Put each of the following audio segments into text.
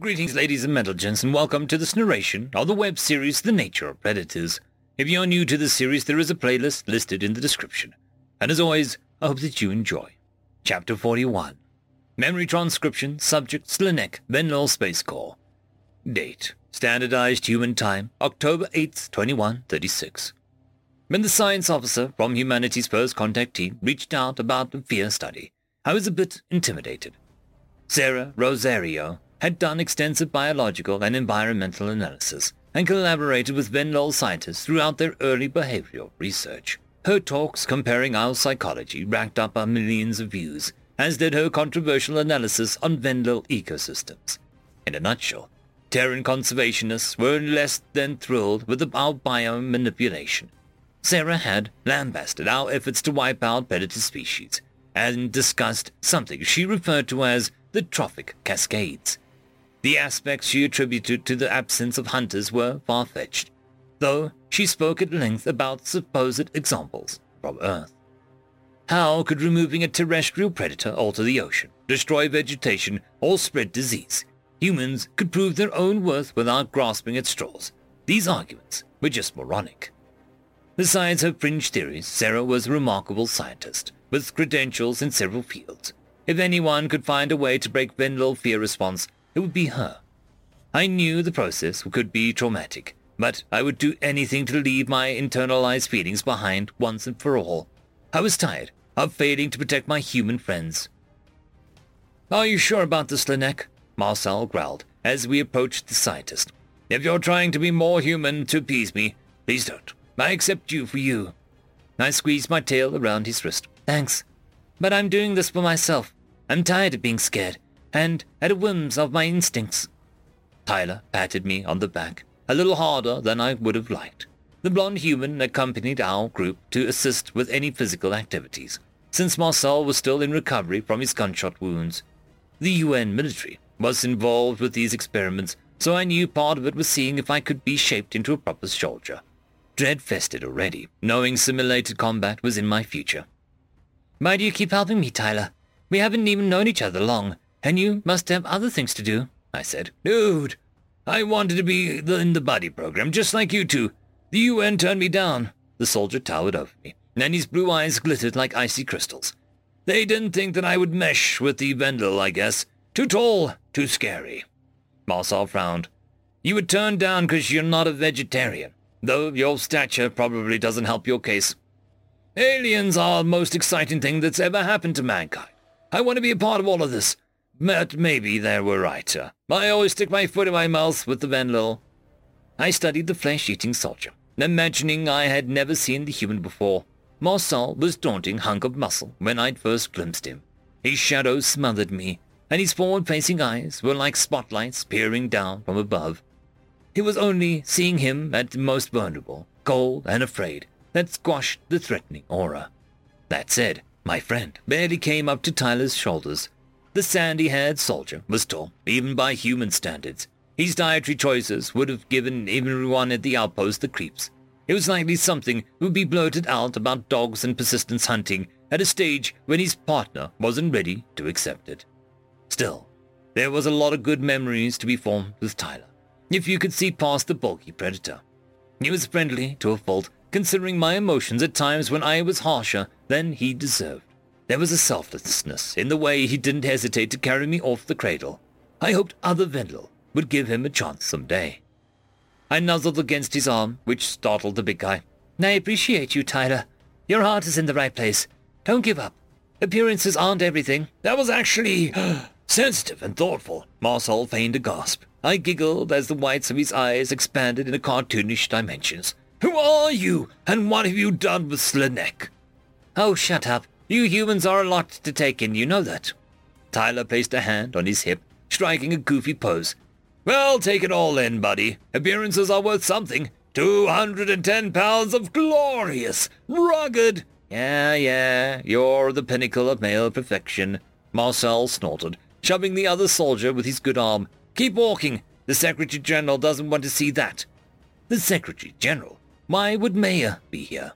Greetings, ladies and gentlemen, and welcome to this narration of the web series The Nature of Predators. If you're new to this series, there is a playlist listed in the description. And as always, I hope that you enjoy. Chapter 41. Memory Transcription, Subject Slanek, Venlil Space Corps. Date. Standardized Human Time, October 8th, 2136. When the science officer from humanity's first contact team reached out about the fear study, I was a bit intimidated. Sarah Rosario had done extensive biological and environmental analysis and collaborated with Venlil scientists throughout their early behavioral research. Her talks comparing our psychology racked up our millions of views, as did her controversial analysis on Venlil ecosystems. In a nutshell, Terran conservationists were less than thrilled with our biomanipulation. Sarah had lambasted our efforts to wipe out predator species and discussed something she referred to as the trophic cascades. The aspects she attributed to the absence of hunters were far-fetched, though she spoke at length about supposed examples from Earth. How could removing a terrestrial predator alter the ocean, destroy vegetation, or spread disease? Humans could prove their own worth without grasping at straws. These arguments were just moronic. Besides her fringe theories, Sarah was a remarkable scientist, with credentials in several fields. If anyone could find a way to break Venlil fear response, it would be her. I knew the process could be traumatic, but I would do anything to leave my internalized feelings behind once and for all. I was tired of failing to protect my human friends. Are you sure about this, Linek? Marcel growled as we approached the scientist. If you're trying to be more human to appease me, please don't. I accept you for you. I squeezed my tail around his wrist. Thanks. But I'm doing this for myself. I'm tired of being scared, and at the whims of my instincts. Tyler patted me on the back, a little harder than I would have liked. The blonde human accompanied our group to assist with any physical activities, since Marcel was still in recovery from his gunshot wounds. The UN military was involved with these experiments, so I knew part of it was seeing if I could be shaped into a proper soldier. Dread fested already, knowing simulated combat was in my future. Why do you keep helping me, Tyler? We haven't even known each other long, and you must have other things to do, I said. Dude, I wanted to be in the body program, just like you two. The UN turned me down. The soldier towered over me, and his blue eyes glittered like icy crystals. They didn't think that I would mesh with the Venlil, I guess. Too tall, too scary. Marcel frowned. You were turned down because you're not a vegetarian, though your stature probably doesn't help your case. Aliens are the most exciting thing that's ever happened to mankind. I want to be a part of all of this. But maybe they were right. Uh, I always stick my foot in my mouth with the Venlil. I studied the flesh-eating soldier, imagining I had never seen the human before. Marcel was daunting hunk of muscle when I'd first glimpsed him. His shadow smothered me, and his forward-facing eyes were like spotlights peering down from above. It was only seeing him at the most vulnerable, cold and afraid, that squashed the threatening aura. That said, my friend barely came up to Tyler's shoulders. The sandy-haired soldier was tall, even by human standards. His dietary choices would have given everyone at the outpost the creeps. It was likely something would be blurted out about dogs and persistence hunting at a stage when his partner wasn't ready to accept it. Still, there was a lot of good memories to be formed with Tyler, if you could see past the bulky predator. He was friendly to a fault, considering my emotions at times when I was harsher than he deserved. There was a selflessness in the way he didn't hesitate to carry me off the cradle. I hoped other Venlil would give him a chance some day. I nuzzled against his arm, which startled the big guy. I appreciate you, Tyler. Your heart is in the right place. Don't give up. Appearances aren't everything. That was actually sensitive and thoughtful. Marcel feigned a gasp. I giggled as the whites of his eyes expanded in cartoonish dimensions. Who are you, and what have you done with Slanek? Oh, shut up. You humans are a lot to take in, you know that. Tyler placed a hand on his hip, striking a goofy pose. Well, take it all in, buddy. Appearances are worth something. Two hundred and ten pounds of glorious, rugged... Yeah, yeah, you're the pinnacle of male perfection. Marcel snorted, shoving the other soldier with his good arm. Keep walking. The Secretary General doesn't want to see that. The Secretary General? Why would Mayer be here?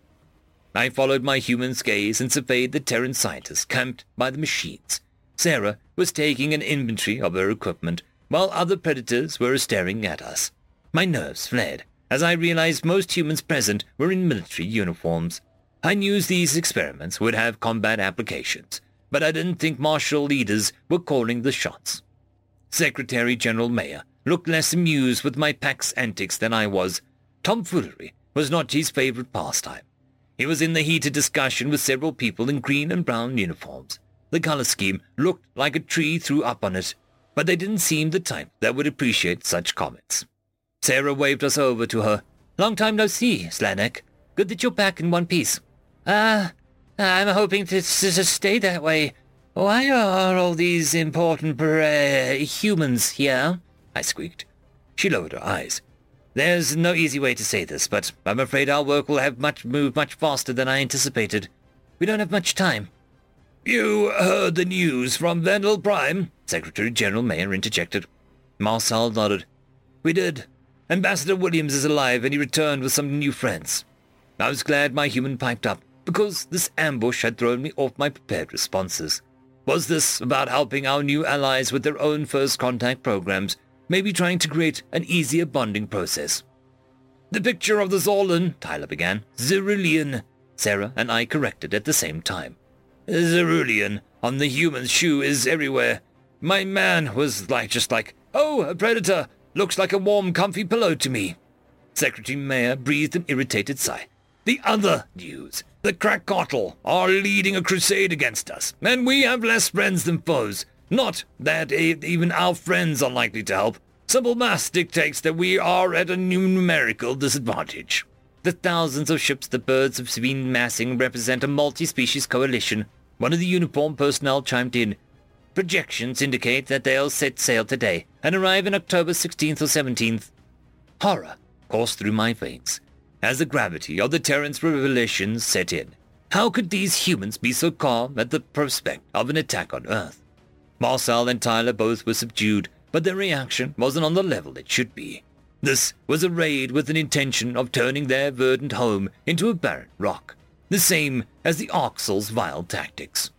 I followed my human's gaze and surveyed the Terran scientists camped by the machines. Sarah was taking an inventory of her equipment, while other predators were staring at us. My nerves fled as I realized most humans present were in military uniforms. I knew these experiments would have combat applications, but I didn't think martial leaders were calling the shots. Secretary General Mayer looked less amused with my pack's antics than I was. Tomfoolery was not his favorite pastime. He was in the heated discussion with several people in green and brown uniforms. The color scheme looked like a tree threw up on it, but they didn't seem the type that would appreciate such comments. Sarah waved us over to her. Long time no see, Slanek. Good that you're back in one piece. Ah, uh, I'm hoping to, to, stay that way. Why are all these important uh, humans here? I squeaked. She lowered her eyes. There's no easy way to say this, but I'm afraid our work will have much move much faster than I anticipated. We don't have much time. You heard the news from Venlil Prime? Secretary General Mayer interjected. Marcel nodded. We did. Ambassador Williams is alive and he returned with some new friends. I was glad my human piped up, because this ambush had thrown me off my prepared responses. Was this about helping our new allies with their own first contact programs, maybe trying to create an easier bonding process? The picture of the Zorlan, Tyler began. Zurulian, Sarah and I corrected at the same time. Zurulian on the human's shoe is everywhere. My man was like just like, oh, a predator, Looks like a warm, comfy pillow to me. Secretary Mayer breathed an irritated sigh. The other news. The Krakotl are leading a crusade against us, and we have less friends than foes. Not that even our friends are likely to help. Simple math dictates that we are at a numerical disadvantage. The thousands of ships the birds have been massing represent a multi-species coalition. One of the uniformed personnel chimed in. Projections indicate that they'll set sail today and arrive in October 16th or 17th. Horror coursed through my veins as the gravity of the Terran's revelations set in. How could these humans be so calm at the prospect of an attack on Earth? Marcel and Tyler both were subdued, but their reaction wasn't on the level it should be. This was a raid with an intention of turning their verdant home into a barren rock, the same as the Arxur's vile tactics.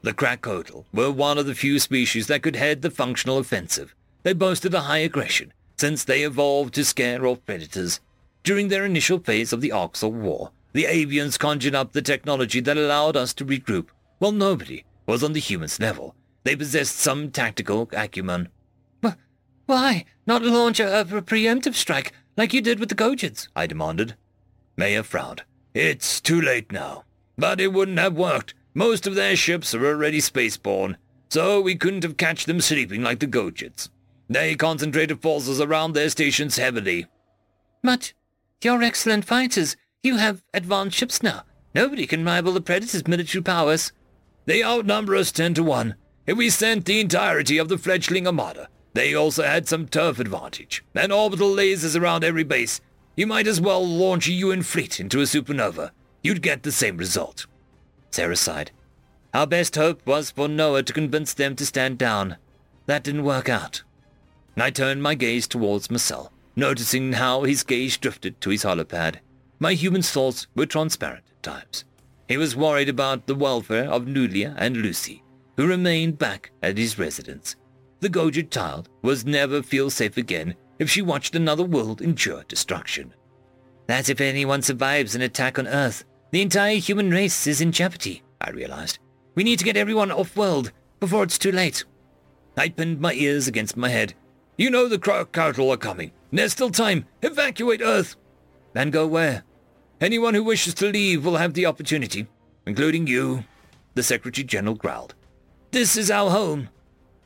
The Krakotl were one of the few species that could head the functional offensive. They boasted a high aggression, since they evolved to scare off predators. During their initial phase of the Oxal War, the avians conjured up the technology that allowed us to regroup. While nobody was on the human's level, they possessed some tactical acumen. Why not launch a, a preemptive strike like you did with the Gojids? I demanded. Mayer frowned. It's too late now. But it wouldn't have worked. Most of their ships are already spaceborne, so we couldn't have catch them sleeping like the Gojids. They concentrated forces around their stations heavily. But you're excellent fighters. You have advanced ships now. Nobody can rival the Predator's military powers. They outnumber us ten to one. We sent the entirety of the fledgling armada, they also had some turf advantage, and orbital lasers around every base. You might as well launch a UN fleet into a supernova. You'd get the same result. Sarah sighed. Our best hope was for Noah to convince them to stand down. That didn't work out. I turned my gaze towards Marcel, noticing how his gaze drifted to his holopad. My human thoughts were transparent at times. He was worried about the welfare of Nulia and Lucy, who remained back at his residence. The Gojid child was never feel safe again if she watched another world endure destruction. That if anyone survives an attack on Earth, the entire human race is in jeopardy, I realized. We need to get everyone off-world before it's too late. I pinned my ears against my head. You know the Krakotl are coming. There's still time. Evacuate Earth. And go where? Anyone who wishes to leave will have the opportunity, including you, the Secretary General growled. This is our home.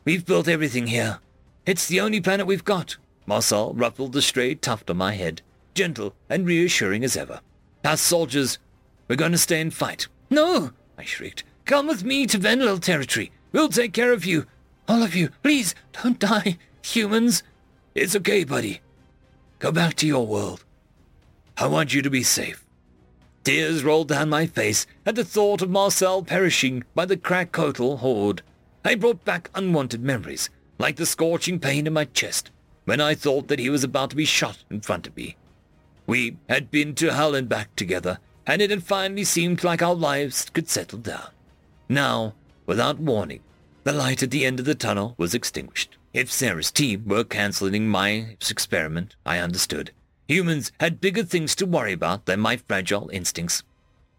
We've built everything here. It's the only planet we've got. Marcel ruffled the stray tuft on my head, gentle and reassuring as ever. Our soldiers we're going to stay and fight. No, I shrieked. Come with me to Venlil territory. We'll take care of you. All of you. Please, don't die. Humans. It's okay, buddy. Go back to your world. I want you to be safe. Tears rolled down my face at the thought of Marcel perishing by the Krakotl horde. I brought back unwanted memories, like the scorching pain in my chest, when I thought that he was about to be shot in front of me. We had been to hell and back together, and it had finally seemed like our lives could settle down. Now, without warning, the light at the end of the tunnel was extinguished. If Sarah's team were cancelling my experiment, I understood. Humans had bigger things to worry about than my fragile instincts.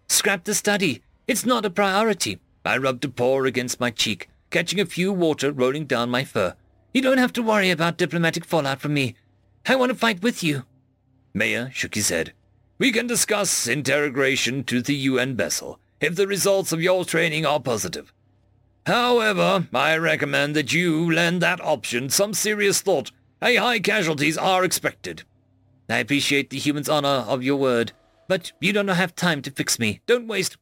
Scrap the study. It's not a priority. I rubbed a paw against my cheek, catching a few water rolling down my fur. You don't have to worry about diplomatic fallout from me. I want to fight with you. Mayer shook his head. We can discuss interrogation to the UN vessel if the results of your training are positive. However, I recommend that you lend that option some serious thought. A high casualties are expected. I appreciate the human's honor of your word, but you don't have time to fix me. Don't waste...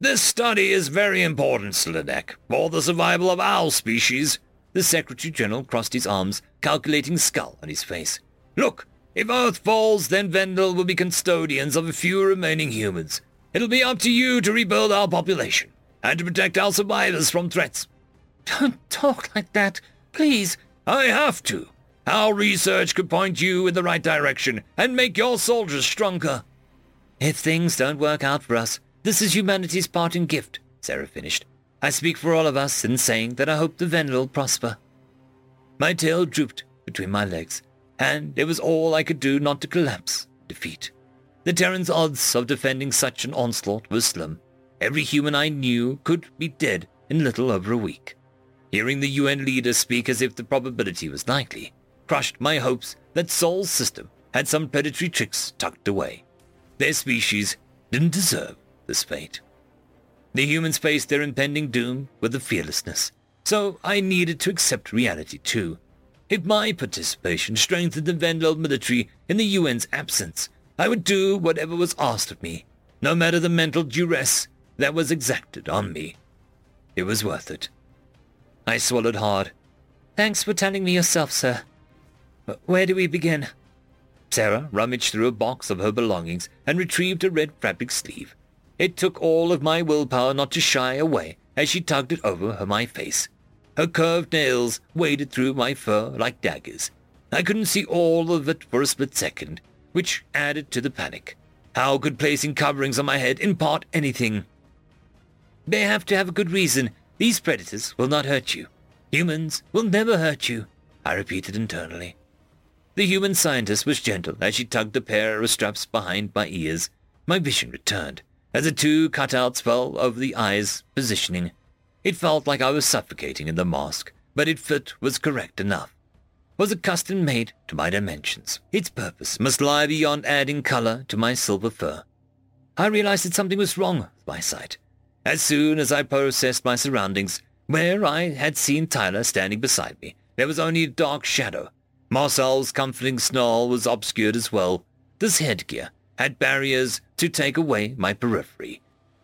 This study is very important, Slanek, for the survival of our species. The Secretary General crossed his arms, calculating skull on his face. Look, if Earth falls, then Venlil will be custodians of a few remaining humans. It'll be up to you to rebuild our population and to protect our survivors from threats. Don't talk like that, please. I have to. Our research could point you in the right direction and make your soldiers stronger. If things don't work out for us, this is humanity's parting gift, Sarah finished. I speak for all of us in saying that I hope the Venlil prosper. My tail drooped between my legs, and it was all I could do not to collapse defeat. The Terran's odds of defending such an onslaught were slim. Every human I knew could be dead in little over a week. Hearing the UN leader speak as if the probability was likely, crushed my hopes that Sol's system had some predatory tricks tucked away. Their species didn't deserve this fate. The humans faced their impending doom with a fearlessness, so I needed to accept reality too. If my participation strengthened the Venlil military in the UN's absence, I would do whatever was asked of me, no matter the mental duress that was exacted on me. It was worth it. I swallowed hard. Thanks for telling me yourself, sir. Where do we begin? Sarah rummaged through a box of her belongings and retrieved a red fabric sleeve. It took all of my willpower not to shy away as she tugged it over my face. Her curved nails waded through my fur like daggers. I couldn't see all of it for a split second, which added to the panic. How could placing coverings on my head impart anything? They have to have a good reason. These predators will not hurt you. Humans will never hurt you, I repeated internally. The human scientist was gentle as she tugged a pair of straps behind my ears. My vision returned as the two cutouts fell over the eyes, positioning. It felt like I was suffocating in the mask, but its fit was correct enough. Was a custom made to my dimensions? Its purpose must lie beyond adding color to my silver fur. I realized that something was wrong with my sight. As soon as I processed my surroundings, where I had seen Tyler standing beside me, there was only a dark shadow. Marcel's comforting snarl was obscured as well. This headgear had barriers to take away my periphery.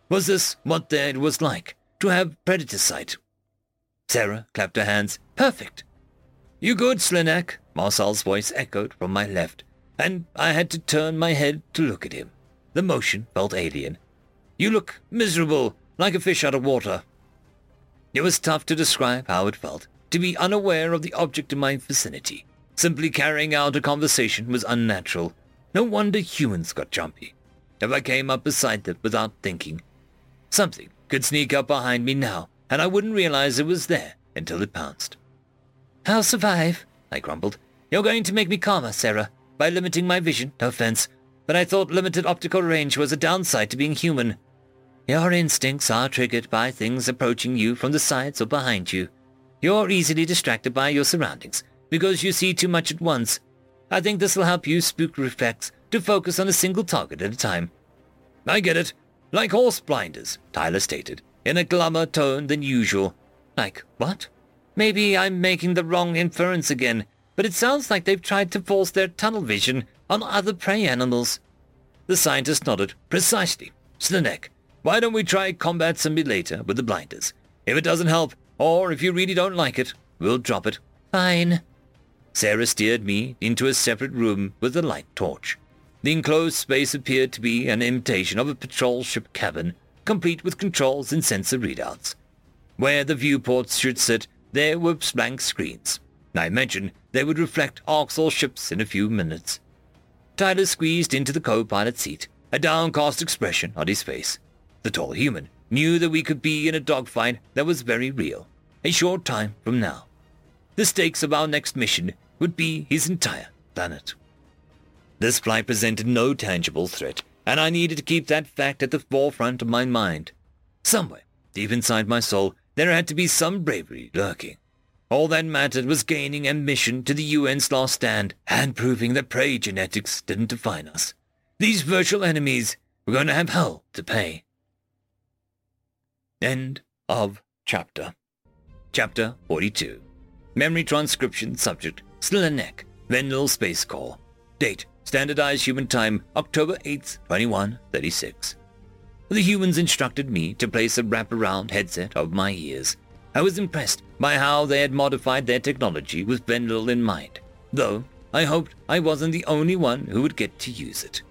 Was this what it was like to have predator sight? Sarah clapped her hands. Perfect. You good, Slanek? Marcel's voice echoed from my left, and I had to turn my head to look at him. The motion felt alien. You look miserable, like a fish out of water. It was tough to describe how it felt, to be unaware of the object in my vicinity. Simply carrying out a conversation was unnatural. No wonder humans got jumpy. If I came up beside them without thinking, something could sneak up behind me now, and I wouldn't realize it was there until it pounced. I'll survive, I grumbled. You're going to make me calmer, Sarah, by limiting my vision, no offense, but I thought limited optical range was a downside to being human. Your instincts are triggered by things approaching you from the sides or behind you. You're easily distracted by your surroundings because you see too much at once. I think this will help you spook reflex to focus on a single target at a time. I get it. Like horse blinders, Tyler stated, in a glummer tone than usual. Like, what? Maybe I'm making the wrong inference again, but it sounds like they've tried to force their tunnel vision on other prey animals. The scientist nodded. Precisely. Slanek, why don't we try combat simulator with the blinders? If it doesn't help, or if you really don't like it, we'll drop it. Fine. Sarah steered me into a separate room with a light torch. The enclosed space appeared to be an imitation of a patrol ship cabin, complete with controls and sensor readouts. Where the viewports should sit, there were blank screens. I imagined they would reflect Arxur ships in a few minutes. Tyler squeezed into the co-pilot seat, a downcast expression on his face. The tall human knew that we could be in a dogfight that was very real, a short time from now. The stakes of our next mission would be his entire planet. This flight presented no tangible threat, and I needed to keep that fact at the forefront of my mind. Somewhere, deep inside my soul, there had to be some bravery lurking. All that mattered was gaining admission to the UN's last stand and proving that prey genetics didn't define us. These virtual enemies were going to have hell to pay. End of chapter. Chapter 42. Memory transcription subject Slanek, Venlil Space Corps. Date Standardized Human Time October 8th, 2136. The humans instructed me to place a wraparound headset over my ears. I was impressed by how they had modified their technology with Venlil in mind, though I hoped I wasn't the only one who would get to use it.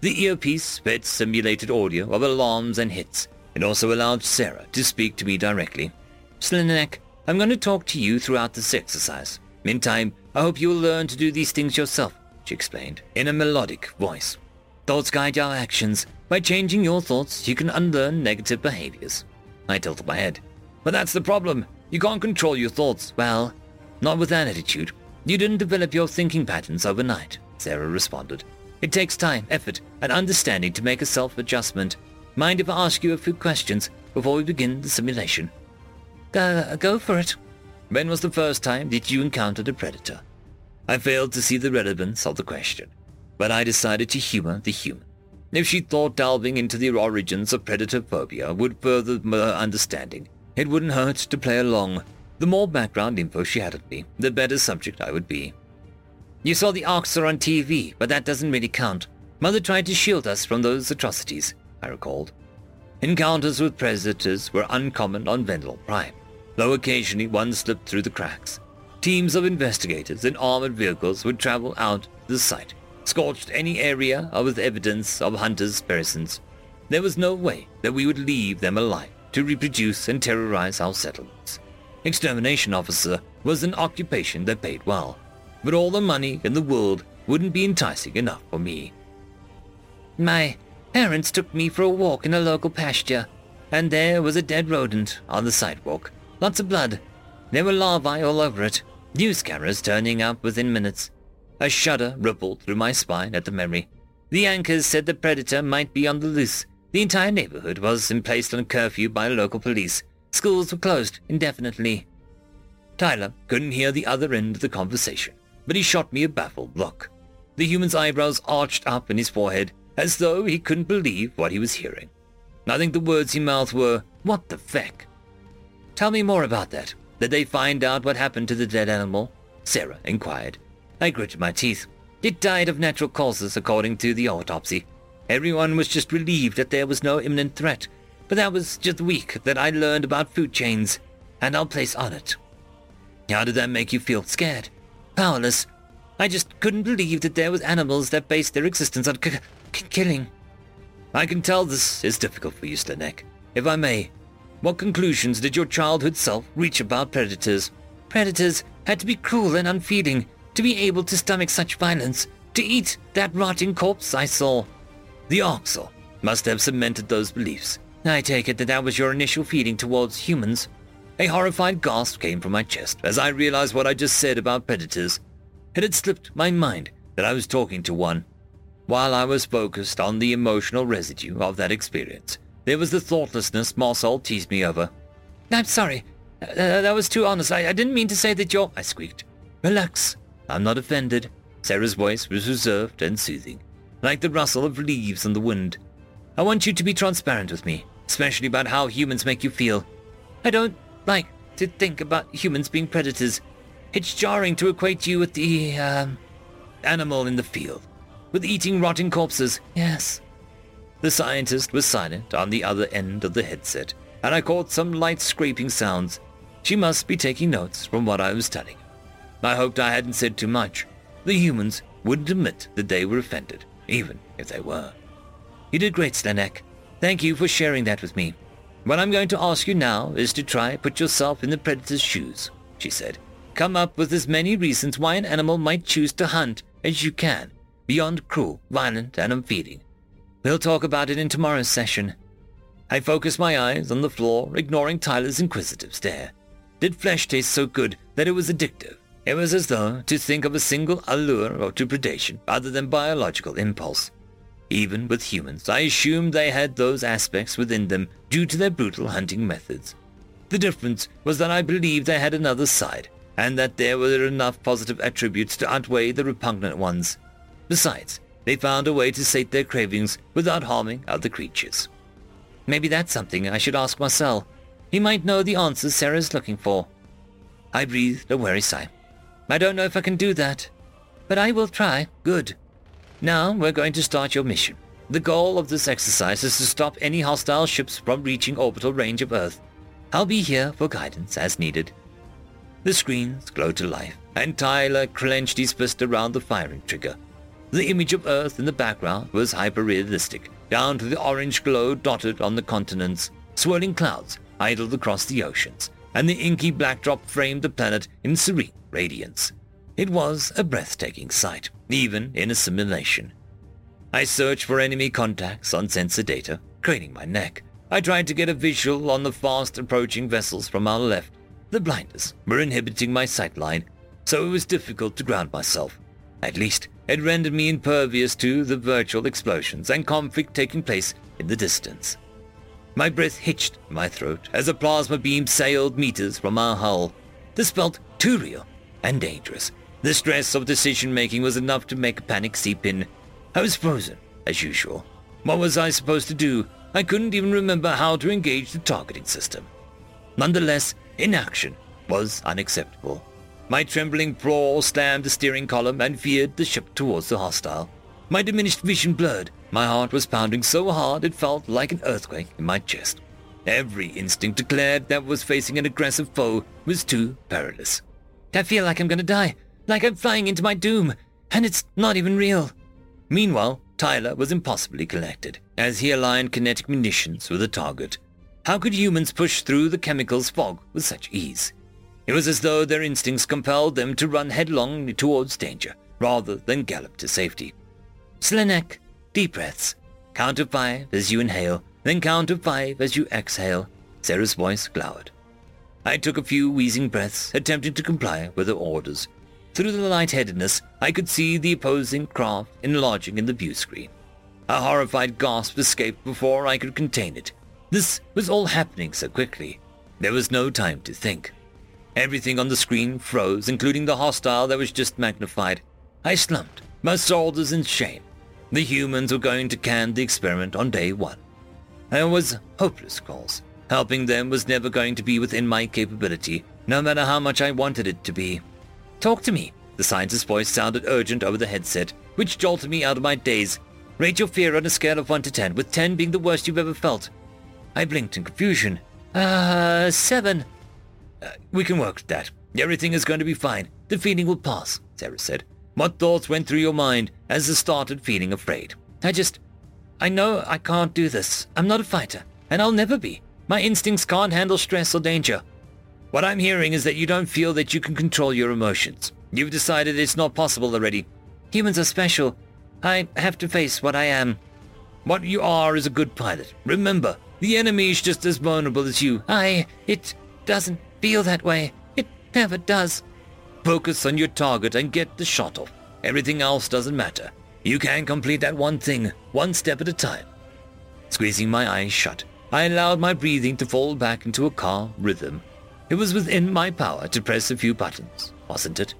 The earpiece fed simulated audio of alarms and hits. It also allowed Sarah to speak to me directly. Slanek, I'm going to talk to you throughout this exercise. In time, I hope you'll learn to do these things yourself, she explained, in a melodic voice. Thoughts guide our actions. By changing your thoughts, you can unlearn negative behaviors. I tilted my head. But that's the problem. You can't control your thoughts. Well, not with that attitude. You didn't develop your thinking patterns overnight, Sarah responded. It takes time, effort, and understanding to make a self-adjustment. Mind if I ask you a few questions before we begin the simulation? Go, go for it. When was the first time that you encountered a predator? I failed to see the relevance of the question, but I decided to humor the human. If she thought delving into the origins of predator phobia would further her understanding, it wouldn't hurt to play along. The more background info she had of me, the better subject I would be. You saw the Arxur on TV, but that doesn't really count. Mother tried to shield us from those atrocities, I recalled. Encounters with predators were uncommon on Venlil Prime, though occasionally one slipped through the cracks. Teams of investigators in armored vehicles would travel out to the site, scorched any area with evidence of hunters' presence. There was no way that we would leave them alive to reproduce and terrorize our settlements. Extermination officer was an occupation that paid well, but all the money in the world wouldn't be enticing enough for me. My parents took me for a walk in a local pasture, and there was a dead rodent on the sidewalk. Lots of blood. There were larvae all over it. News cameras turning up within minutes. A shudder rippled through my spine at the memory. The anchors said the predator might be on the loose. The entire neighborhood was placed on curfew by local police. Schools were closed indefinitely. Tyler couldn't hear the other end of the conversation but he shot me a baffled look. The human's eyebrows arched up in his forehead as though he couldn't believe what he was hearing. I think the words he mouthed were, What the feck? Tell me more about that. Did they find out what happened to the dead animal? Sarah inquired. I gritted my teeth. It died of natural causes, according to the autopsy. Everyone was just relieved that there was no imminent threat, but that was just the week that I learned about food chains, and I'll place on it. How did that make you feel? Scared? powerless. I just couldn't believe that there was animals that based their existence on killing. I can tell this is difficult for you, Slanek. If I may, what conclusions did your childhood self reach about predators? Predators had to be cruel and unfeeling to be able to stomach such violence, to eat that rotting corpse I saw. The Arxur must have cemented those beliefs. I take it that that was your initial feeling towards humans. A horrified gasp came from my chest as I realized what I just said about predators. It had slipped my mind that I was talking to one. While I was focused on the emotional residue of that experience, there was the thoughtlessness Marcel teased me over. I'm sorry. Uh, that was too honest. I, I didn't mean to say that you're... I squeaked. Relax. I'm not offended. Sarah's voice was reserved and soothing, like the rustle of leaves in the wind. I want you to be transparent with me, especially about how humans make you feel. I don't like to think about humans being predators. It's jarring to equate you with the, um, animal in the field, with eating rotting corpses. Yes. The scientist was silent on the other end of the headset, and I caught some light scraping sounds. She must be taking notes from what I was telling. I hoped I hadn't said too much. The humans wouldn't admit that they were offended, even if they were. You did great, Slanek. Thank you for sharing that with me. What I'm going to ask you now is to try put yourself in the predator's shoes, she said. Come up with as many reasons why an animal might choose to hunt as you can, beyond cruel, violent, and unfeeling. We'll talk about it in tomorrow's session. I focused my eyes on the floor, ignoring Tyler's inquisitive stare. did flesh taste so good that it was addictive. It was as though to think of a single allure or to predation rather than biological impulse. Even with humans, I assumed they had those aspects within them due to their brutal hunting methods. The difference was that I believed they had another side, and that there were enough positive attributes to outweigh the repugnant ones. Besides, they found a way to sate their cravings without harming other creatures. Maybe that's something I should ask Marcel. He might know the answers Sarah's looking for. I breathed a weary sigh. I don't know if I can do that, but I will try. Good. Now we're going to start your mission. The goal of this exercise is to stop any hostile ships from reaching orbital range of Earth. I'll be here for guidance as needed. The screens glowed to life, and Tyler clenched his fist around the firing trigger. The image of Earth in the background was hyper-realistic, down to the orange glow dotted on the continents. Swirling clouds idled across the oceans, and the inky backdrop framed the planet in serene radiance. It was a breathtaking sight, even in a simulation. I searched for enemy contacts on sensor data, craning my neck. I tried to get a visual on the fast approaching vessels from our left. The blinders were inhibiting my sightline, so it was difficult to ground myself. At least, it rendered me impervious to the virtual explosions and conflict taking place in the distance. My breath hitched in my throat as a plasma beam sailed meters from our hull. This felt too real and dangerous, the stress of decision-making was enough to make panic seep in. I was frozen, as usual. What was I supposed to do? I couldn't even remember how to engage the targeting system. Nonetheless, inaction was unacceptable. My trembling paw slammed the steering column and veered the ship towards the hostile. My diminished vision blurred. My heart was pounding so hard it felt like an earthquake in my chest. Every instinct declared that was facing an aggressive foe was too perilous. I feel like I'm gonna die like I'm flying into my doom, and it's not even real. Meanwhile, Tyler was impossibly collected, as he aligned kinetic munitions with the target. How could humans push through the chemicals fog with such ease? It was as though their instincts compelled them to run headlong towards danger, rather than gallop to safety. Slanek, deep breaths. Count to five as you inhale, then count to five as you exhale. Sarah's voice glowered. I took a few wheezing breaths, attempting to comply with her orders, through the lightheadedness, I could see the opposing craft enlarging in the view screen. A horrified gasp escaped before I could contain it. This was all happening so quickly. There was no time to think. Everything on the screen froze, including the hostile that was just magnified. I slumped, my shoulders in shame. The humans were going to can the experiment on day one. I was hopeless calls. Helping them was never going to be within my capability, no matter how much I wanted it to be. Talk to me. The scientist's voice sounded urgent over the headset, which jolted me out of my daze. Rate your fear on a scale of 1 to 10, with 10 being the worst you've ever felt. I blinked in confusion. Uh, 7. Uh, we can work that. Everything is going to be fine. The feeling will pass, Sarah said. What thoughts went through your mind as you started feeling afraid? I just... I know I can't do this. I'm not a fighter, and I'll never be. My instincts can't handle stress or danger. What I'm hearing is that you don't feel that you can control your emotions. You've decided it's not possible already. Humans are special. I have to face what I am. What you are is a good pilot. Remember, the enemy is just as vulnerable as you. I... it doesn't feel that way. It never does. Focus on your target and get the shot off. Everything else doesn't matter. You can complete that one thing, one step at a time. Squeezing my eyes shut, I allowed my breathing to fall back into a calm rhythm it was within my power to press a few buttons, wasn't it?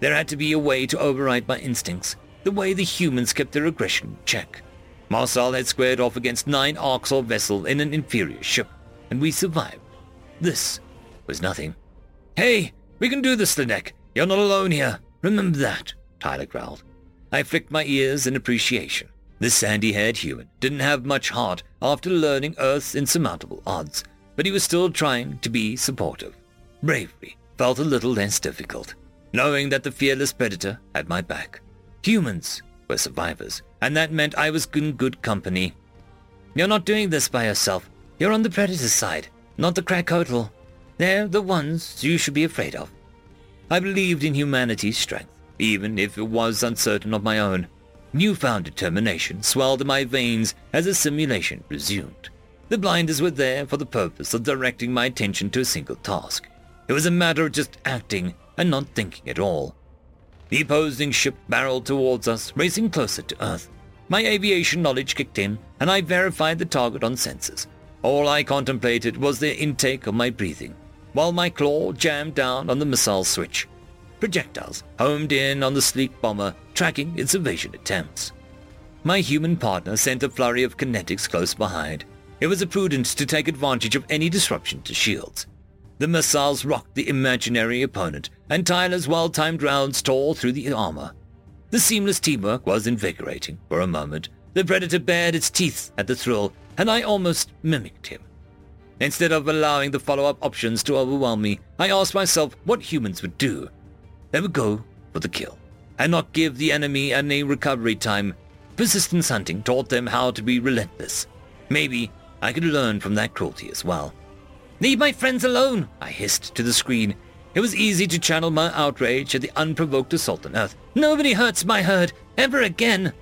There had to be a way to override my instincts, the way the humans kept their aggression check. Marcel had squared off against nine Arxur vessels in an inferior ship, and we survived. This was nothing. Hey, we can do this, Slanek. You're not alone here. Remember that, Tyler growled. I flicked my ears in appreciation. This sandy-haired human didn't have much heart after learning Earth's insurmountable odds, but he was still trying to be supportive. Bravery felt a little less difficult, knowing that the fearless predator had my back. Humans were survivors, and that meant I was in good company. You're not doing this by yourself. You're on the predator's side, not the Krakotl. They're the ones you should be afraid of. I believed in humanity's strength, even if it was uncertain of my own. Newfound determination swelled in my veins as the simulation resumed. The blinders were there for the purpose of directing my attention to a single task. It was a matter of just acting and not thinking at all. The opposing ship barreled towards us, racing closer to Earth. My aviation knowledge kicked in, and I verified the target on sensors. All I contemplated was the intake of my breathing, while my claw jammed down on the missile switch. Projectiles homed in on the sleek bomber, tracking its evasion attempts. My human partner sent a flurry of kinetics close behind. It was a prudent to take advantage of any disruption to shields. The missiles rocked the imaginary opponent, and Tyler's well-timed rounds tore through the armor. The seamless teamwork was invigorating for a moment. The Predator bared its teeth at the thrill, and I almost mimicked him. Instead of allowing the follow-up options to overwhelm me, I asked myself what humans would do. They would go for the kill, and not give the enemy any recovery time. Persistence hunting taught them how to be relentless. Maybe I could learn from that cruelty as well. Leave my friends alone, I hissed to the screen. It was easy to channel my outrage at the unprovoked assault on Earth. Nobody hurts my herd, ever again.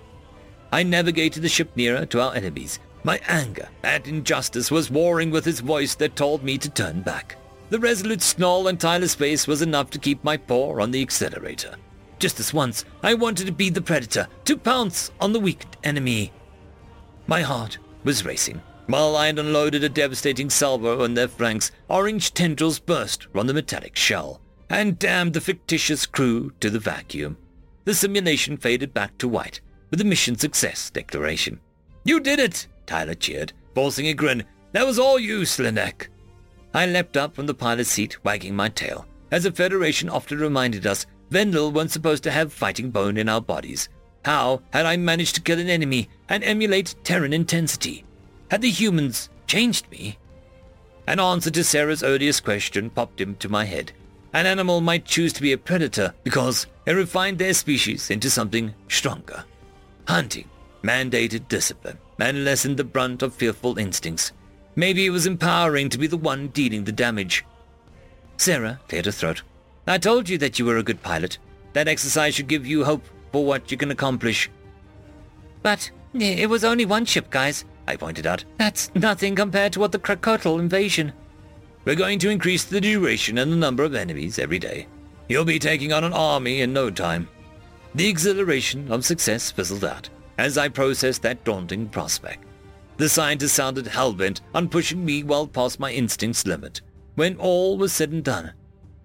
I navigated the ship nearer to our enemies. My anger at injustice was warring with his voice that told me to turn back. The resolute snarl on Tyler's face was enough to keep my paw on the accelerator. Just this once, I wanted to be the predator, to pounce on the weak enemy. My heart was racing. While I had unloaded a devastating salvo on their flanks, orange tendrils burst from the metallic shell and damned the fictitious crew to the vacuum. The simulation faded back to white with the mission success declaration. You did it! Tyler cheered, forcing a grin. That was all you, Slanek. I leapt up from the pilot's seat, wagging my tail. As the Federation often reminded us, Venlil weren't supposed to have fighting bone in our bodies. How had I managed to kill an enemy and emulate Terran intensity? Had the humans changed me? An answer to Sarah's earliest question popped into my head. An animal might choose to be a predator because it refined their species into something stronger. Hunting mandated discipline and lessened the brunt of fearful instincts. Maybe it was empowering to be the one dealing the damage. Sarah cleared her throat. I told you that you were a good pilot. That exercise should give you hope for what you can accomplish. But it was only one ship, guys. I pointed out. That's nothing compared to what the Krakotl invasion. We're going to increase the duration and the number of enemies every day. You'll be taking on an army in no time. The exhilaration of success fizzled out as I processed that daunting prospect. The scientist sounded hell-bent on pushing me well past my instinct's limit. When all was said and done,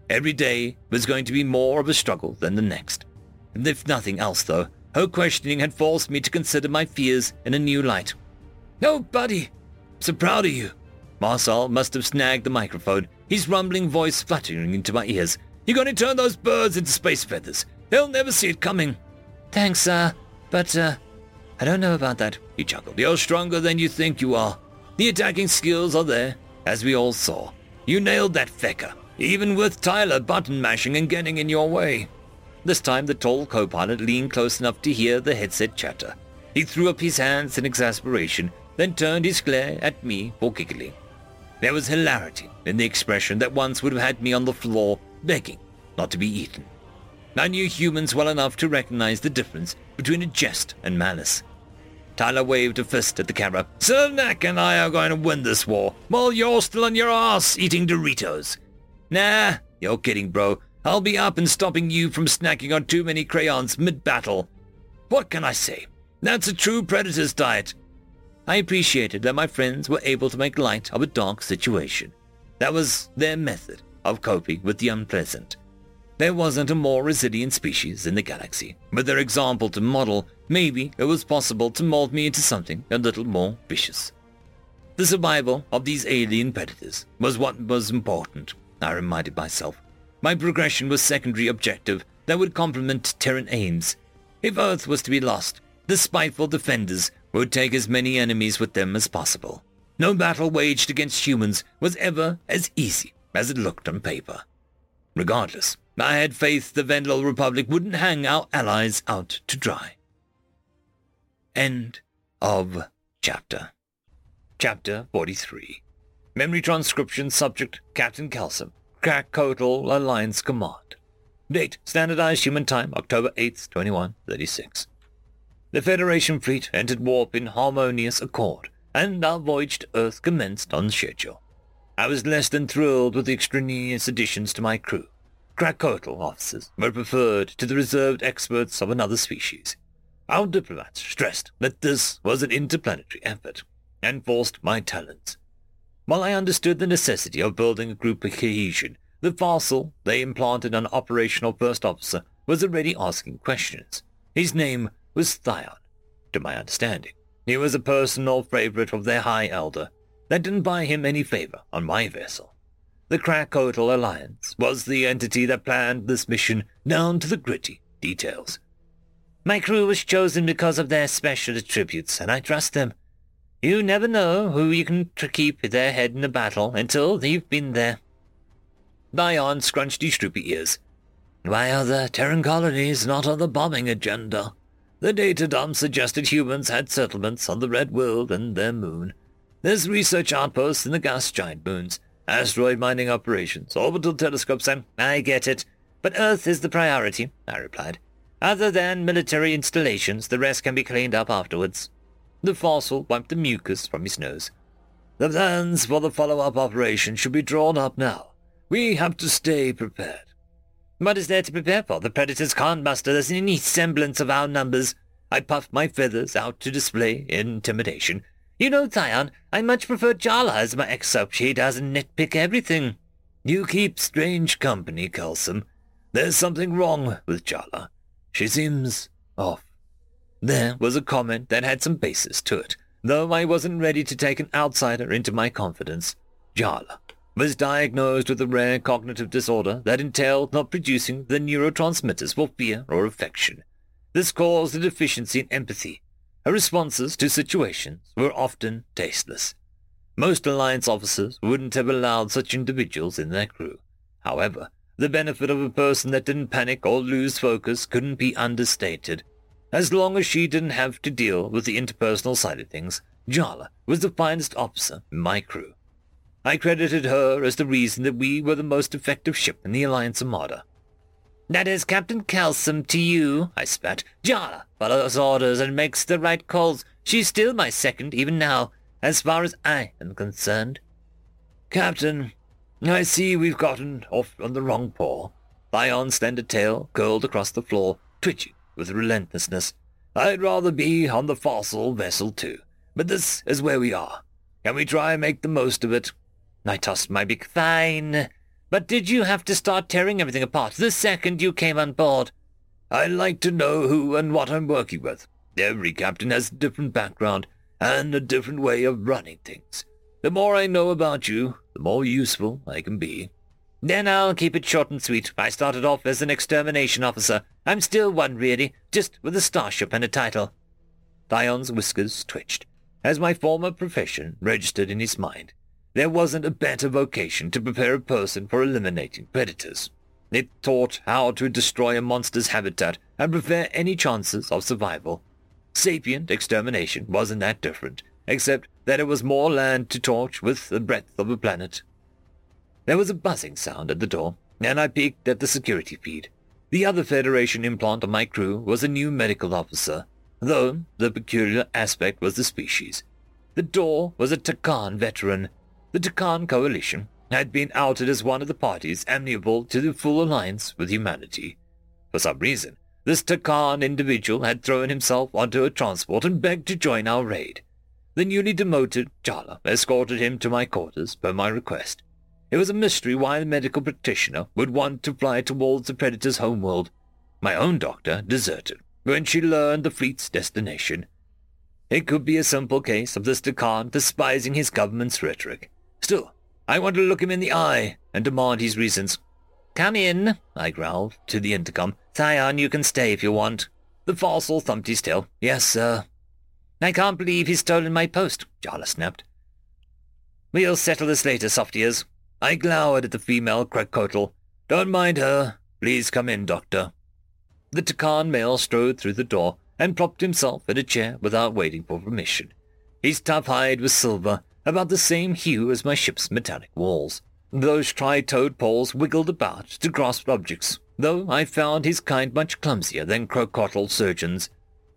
every day was going to be more of a struggle than the next. And If nothing else, though, her questioning had forced me to consider my fears in a new light. No, buddy. So proud of you. Marcel must have snagged the microphone, his rumbling voice fluttering into my ears. You're going to turn those birds into space feathers. They'll never see it coming. Thanks, uh, but, uh, I don't know about that, he chuckled. You're stronger than you think you are. The attacking skills are there, as we all saw. You nailed that fecker, even with Tyler button mashing and getting in your way. This time the tall co-pilot leaned close enough to hear the headset chatter. He threw up his hands in exasperation then turned his glare at me for giggling. There was hilarity in the expression that once would have had me on the floor begging not to be eaten. I knew humans well enough to recognize the difference between a jest and malice. Tyler waved a fist at the camera. Slanek and I are going to win this war, while you're still on your ass eating Doritos. Nah, you're kidding, bro. I'll be up and stopping you from snacking on too many crayons mid-battle. What can I say? That's a true predator's diet. I appreciated that my friends were able to make light of a dark situation. That was their method of coping with the unpleasant. There wasn't a more resilient species in the galaxy. With their example to model, maybe it was possible to mold me into something a little more vicious. The survival of these alien predators was what was important, I reminded myself. My progression was secondary objective that would complement Terran aims. If Earth was to be lost, the spiteful defenders would take as many enemies with them as possible. No battle waged against humans was ever as easy as it looked on paper. Regardless, I had faith the Venlil Republic wouldn't hang our allies out to dry. End of chapter. Chapter 43. Memory transcription subject Captain Kalsim, Krakotl Alliance Command. Date Standardized Human Time October 8th, 2136. The Federation fleet entered warp in harmonious accord, and our voyage to Earth commenced on schedule. I was less than thrilled with the extraneous additions to my crew. Krakotl officers were preferred to the reserved experts of another species. Our diplomats stressed that this was an interplanetary effort, and forced my talents. While I understood the necessity of building a group of cohesion, the fossil they implanted on operational first officer was already asking questions. His name was Thyon, to my understanding. He was a personal favorite of their High Elder. That didn't buy him any favor on my vessel. The Krakotl Alliance was the entity that planned this mission down to the gritty details. My crew was chosen because of their special attributes, and I trust them. You never know who you can keep their head in a battle until you've been there. Thyon scrunched his droopy ears. Why are the Terran colonies not on the bombing agenda? The data dump suggested humans had settlements on the Red World and their moon. There's research outposts in the gas giant moons, Asteroid mining operations, orbital telescopes, and I get it. But Earth is the priority, I replied. Other than military installations, the rest can be cleaned up afterwards. The fossil wiped the mucus from his nose. The plans for the follow-up operation should be drawn up now. We have to stay prepared. What is there to prepare for? The predators can't muster us any semblance of our numbers. I puffed my feathers out to display intimidation. You know, Thyon, I much prefer Jala as my exop. She doesn't nitpick everything. You keep strange company, Kalsim. There's something wrong with Jala. She seems off. There was a comment that had some basis to it, though I wasn't ready to take an outsider into my confidence. Jala was diagnosed with a rare cognitive disorder that entailed not producing the neurotransmitters for fear or affection. This caused a deficiency in empathy, her responses to situations were often tasteless. Most Alliance officers wouldn't have allowed such individuals in their crew. However, the benefit of a person that didn't panic or lose focus couldn't be understated. As long as she didn't have to deal with the interpersonal side of things, Jala was the finest officer in my crew. I credited her as the reason that we were the most effective ship in the Alliance Armada. That is Captain Kalsim to you, I spat. Jala follows orders and makes the right calls. She's still my second, even now, as far as I am concerned. Captain, I see we've gotten off on the wrong paw. Thyon's slender tail curled across the floor, twitching with relentlessness. I'd rather be on the fossil vessel too, but this is where we are. Can we try and make the most of it? I tossed my big fine. But did you have to start tearing everything apart the second you came on board? I like to know who and what I'm working with. Every captain has a different background and a different way of running things. The more I know about you, the more useful I can be. Then I'll keep it short and sweet. I started off as an extermination officer. I'm still one, really, just with a starship and a title. Thyon's whiskers twitched, as my former profession registered in his mind. There wasn't a better vocation to prepare a person for eliminating predators. It taught how to destroy a monster's habitat and prevent any chances of survival. Sapient extermination wasn't that different, except that it was more land to torch with the breadth of a planet. There was a buzzing sound at the door, and I peeked at the security feed. The other Federation implant on my crew was a new medical officer, though the peculiar aspect was the species. The door was a Takan veteran the Takan coalition had been outed as one of the parties amiable to the full alliance with humanity. For some reason, this Takan individual had thrown himself onto a transport and begged to join our raid. The newly demoted Jala escorted him to my quarters per my request. It was a mystery why the medical practitioner would want to fly towards the Predator's homeworld. My own doctor deserted when she learned the fleet's destination. It could be a simple case of this Takan despising his government's rhetoric. Still, I want to look him in the eye and demand his reasons. Come in, I growled to the intercom. Thyon, you can stay if you want. The fossil thumped his tail. Yes, sir. I can't believe he's stolen my post, Jala snapped. We'll settle this later, soft ears. I glowered at the female Krakotl. Don't mind her. Please come in, doctor. The Takan male strode through the door and propped himself in a chair without waiting for permission. His tough hide was silver, about the same hue as my ship's metallic walls. Those tri-toed paws wiggled about to grasp objects, though I found his kind much clumsier than Krakotl surgeons.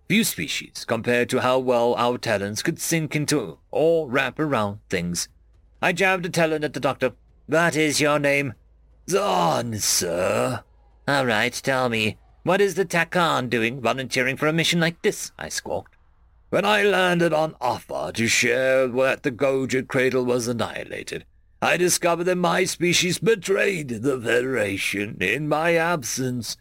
Few species compared to how well our talons could sink into or wrap around things. I jabbed a talon at the doctor. That is your name? Zahn, sir. All right, tell me. What is the Takan doing volunteering for a mission like this? I squawked. When I landed on Offa to share where the Gojid cradle was annihilated, I discovered that my species betrayed the Federation in my absence.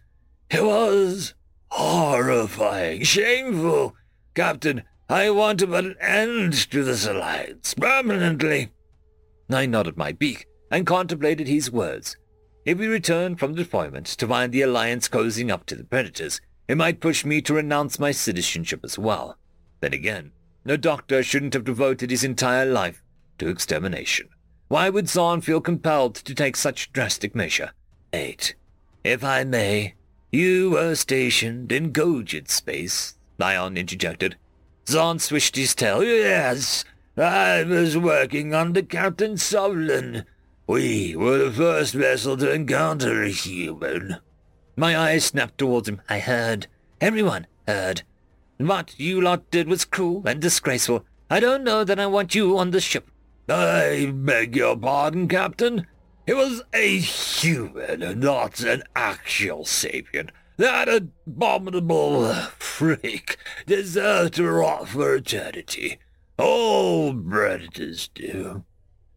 It was horrifying, shameful. Captain, I want to put an end to this alliance permanently. I nodded my beak and contemplated his words. If we returned from deployment to find the alliance cozying up to the predators, it might push me to renounce my citizenship as well. Then again, no doctor shouldn't have devoted his entire life to extermination. Why would Zahn feel compelled to take such drastic measure? Eight. If I may, you were stationed in Gojid space, Thyon interjected. Zahn swished his tail. Yes, I was working under Captain Sovlin. We were the first vessel to encounter a human. My eyes snapped towards him. I heard. Everyone heard. What you lot did was cruel and disgraceful. I don't know that I want you on the ship. I beg your pardon, Captain. It was a human, not an actual sapient. That abominable freak deserved to rot for eternity. All predators do.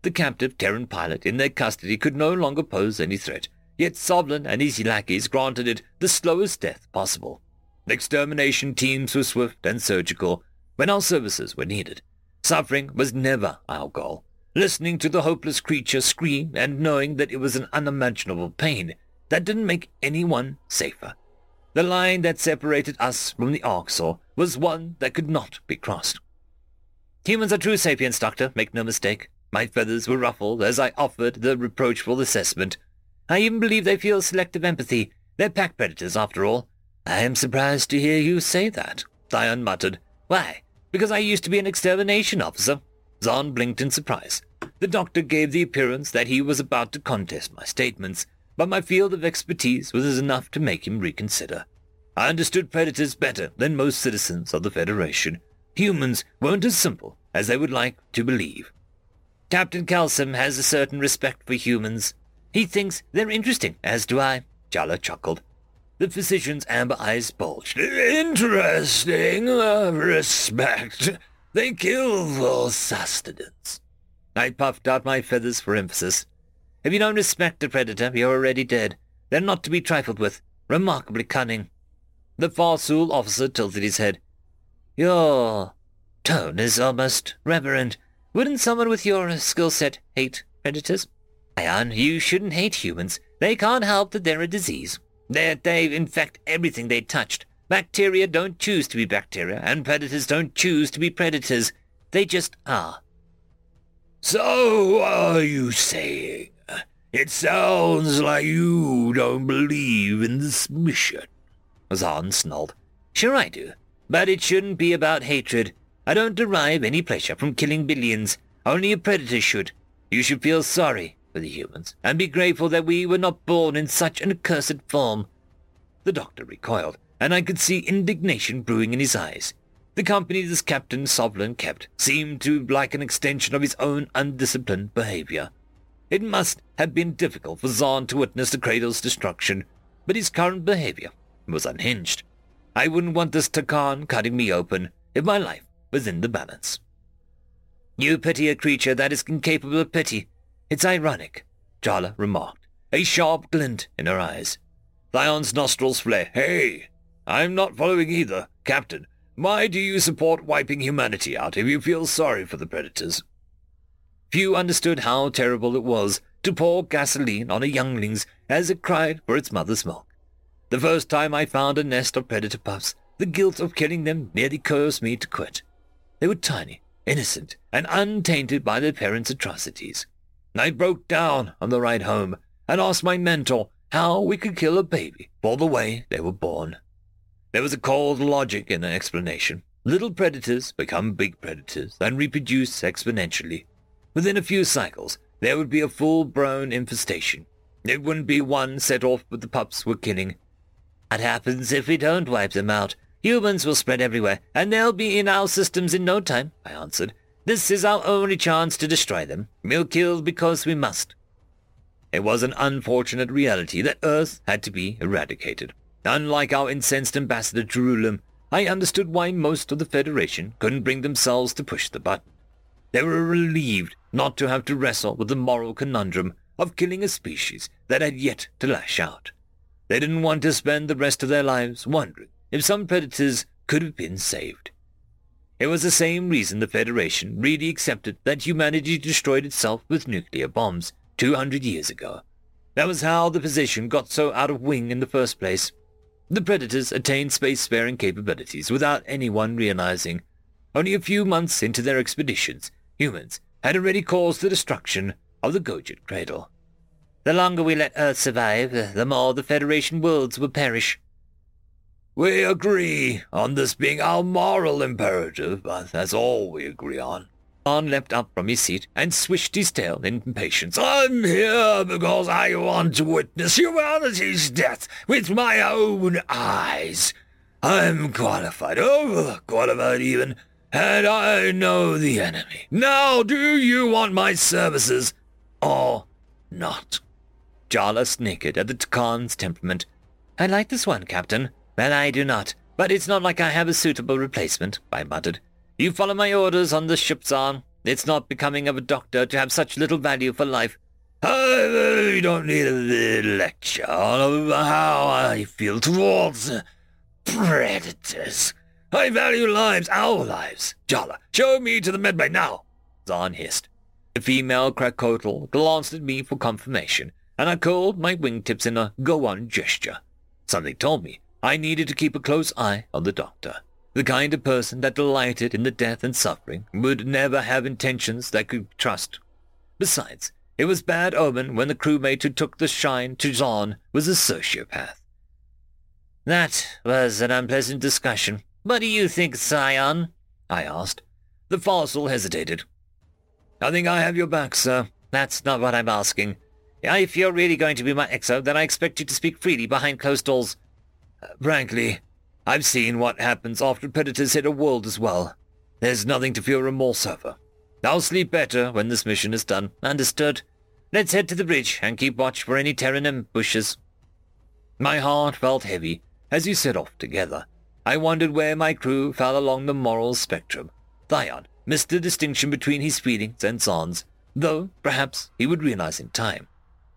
The captive Terran pilot in their custody could no longer pose any threat, yet Sovlin and his lackeys granted it the slowest death possible. Extermination teams were swift and surgical when our services were needed. Suffering was never our goal. Listening to the hopeless creature scream and knowing that it was an unimaginable pain, that didn't make anyone safer. The line that separated us from the Arxur was one that could not be crossed. Humans are true sapiens, Doctor, make no mistake. My feathers were ruffled as I offered the reproachful assessment. I even believe they feel selective empathy. They're pack predators, after all. I am surprised to hear you say that, Thyon muttered. Why? Because I used to be an extermination officer. Zahn blinked in surprise. The doctor gave the appearance that he was about to contest my statements, but my field of expertise was enough to make him reconsider. I understood predators better than most citizens of the Federation. Humans weren't as simple as they would like to believe. Captain Kalsim has a certain respect for humans. He thinks they're interesting, as do I. Jala chuckled. The physician's amber eyes bulged. Interesting. Uh, respect. They kill for sustenance. I puffed out my feathers for emphasis. If you don't respect a predator, you're already dead. They're not to be trifled with. Remarkably cunning. The Farsul officer tilted his head. Your tone is almost reverent. Wouldn't someone with your skill set hate predators? Ion, you shouldn't hate humans. They can't help that they're a disease. They're, they infect everything they touched. Bacteria don't choose to be bacteria, and predators don't choose to be predators. They just are. So are you saying? It sounds like you don't believe in this mission. Zahn snarled. Sure I do. But it shouldn't be about hatred. I don't derive any pleasure from killing billions. Only a predator should. You should feel sorry for the humans, and be grateful that we were not born in such an accursed form. The doctor recoiled, and I could see indignation brewing in his eyes. The company this Captain Sovlin kept seemed to like an extension of his own undisciplined behavior. It must have been difficult for Zahn to witness the cradle's destruction, but his current behavior was unhinged. I wouldn't want this Takan cutting me open if my life was in the balance. You pity a creature that is incapable of pity. It's ironic, Jala remarked, a sharp glint in her eyes. Thyon's nostrils flare. Hey, I'm not following either, Captain. Why do you support wiping humanity out if you feel sorry for the predators? Few understood how terrible it was to pour gasoline on a youngling's as it cried for its mother's milk. The first time I found a nest of predator pups, the guilt of killing them nearly caused me to quit. They were tiny, innocent, and untainted by their parents' atrocities. I broke down on the ride home and asked my mentor how we could kill a baby for the way they were born. There was a cold logic in the explanation. Little predators become big predators and reproduce exponentially. Within a few cycles, there would be a full-grown infestation. It wouldn't be one set off with the pups we're killing. What happens if we don't wipe them out? Humans will spread everywhere, and they'll be in our systems in no time, I answered. This is our only chance to destroy them. We'll kill because we must. It was an unfortunate reality that Earth had to be eradicated. Unlike our incensed ambassador Jerusalem, I understood why most of the Federation couldn't bring themselves to push the button. They were relieved not to have to wrestle with the moral conundrum of killing a species that had yet to lash out. They didn't want to spend the rest of their lives wondering if some predators could have been saved. It was the same reason the Federation really accepted that humanity destroyed itself with nuclear bombs 200 years ago. That was how the position got so out of wing in the first place. The Predators attained space-faring capabilities without anyone realizing. Only a few months into their expeditions, humans had already caused the destruction of the Gojid Cradle. The longer we let Earth survive, the more the Federation worlds will perish. We agree on this being our moral imperative, but that's all we agree on. On leapt up from his seat and swished his tail in impatience. I'm here because I want to witness humanity's death with my own eyes. I'm qualified, overqualified even, and I know the enemy. Now do you want my services or not? Jala snickered at the Takan's temperament. I like this one, Captain. Well, I do not. But it's not like I have a suitable replacement, I muttered. You follow my orders on the ship's arm. It's not becoming of a doctor to have such little value for life. I don't need a lecture on how I feel towards predators. I value lives, our lives. Jala, show me to the medbay now. Zahn hissed. The female Krakotl glanced at me for confirmation, and I curled my wingtips in a go-on gesture. Something told me I needed to keep a close eye on the doctor. The kind of person that delighted in the death and suffering would never have intentions that could trust. Besides, it was bad omen when the crewmate who took the shine to Zahn was a sociopath. That was an unpleasant discussion. What do you think, Thyon? I asked. The fossil hesitated. I think I have your back, sir. That's not what I'm asking. If you're really going to be my exo, then I expect you to speak freely behind closed doors. Uh, frankly, I've seen what happens after predators hit a world as well. There's nothing to feel remorse over. I'll sleep better when this mission is done. Understood? Let's head to the bridge and keep watch for any Terran ambushes. My heart felt heavy as we set off together. I wondered where my crew fell along the moral spectrum. Thyon missed the distinction between his feelings and Zahn's, though perhaps he would realize in time.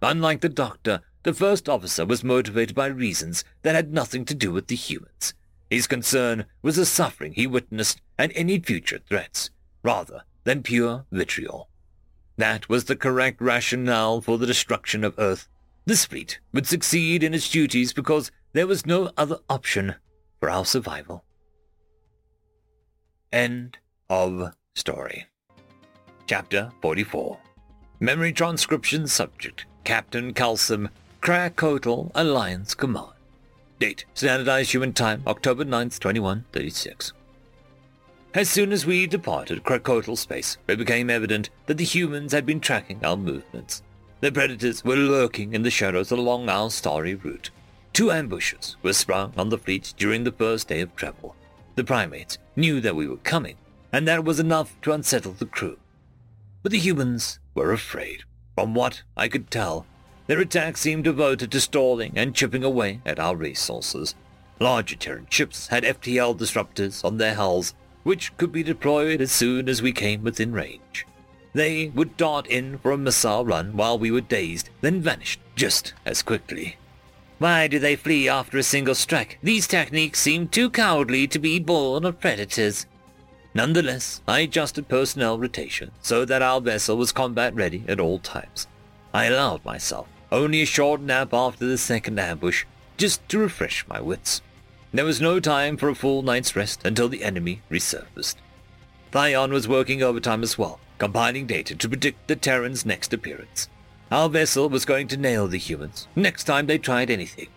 Unlike the doctor, the first officer was motivated by reasons that had nothing to do with the humans. His concern was the suffering he witnessed and any future threats, rather than pure vitriol. That was the correct rationale for the destruction of Earth. This fleet would succeed in its duties because there was no other option for our survival. End of story. Chapter 44 Memory Transcription Subject Captain Kalsim, Krakotl Alliance Command. Date, Standardized Human Time, October 9th, 2136. As soon as we departed Krakotl space, it became evident that the humans had been tracking our movements. The predators were lurking in the shadows along our starry route. Two ambushes were sprung on the fleet during the first day of travel. The primates knew that we were coming, and that was enough to unsettle the crew. But the humans were afraid. From what I could tell, their attack seemed devoted to stalling and chipping away at our resources. Larger Terran ships had FTL disruptors on their hulls, which could be deployed as soon as we came within range. They would dart in for a missile run while we were dazed, then vanished just as quickly. Why do they flee after a single strike? These techniques seem too cowardly to be born of predators. Nonetheless, I adjusted personnel rotation so that our vessel was combat ready at all times. I allowed myself only a short nap after the second ambush, just to refresh my wits. There was no time for a full night's rest until the enemy resurfaced. Thyon was working overtime as well, compiling data to predict the Terran's next appearance. Our vessel was going to nail the humans next time they tried anything.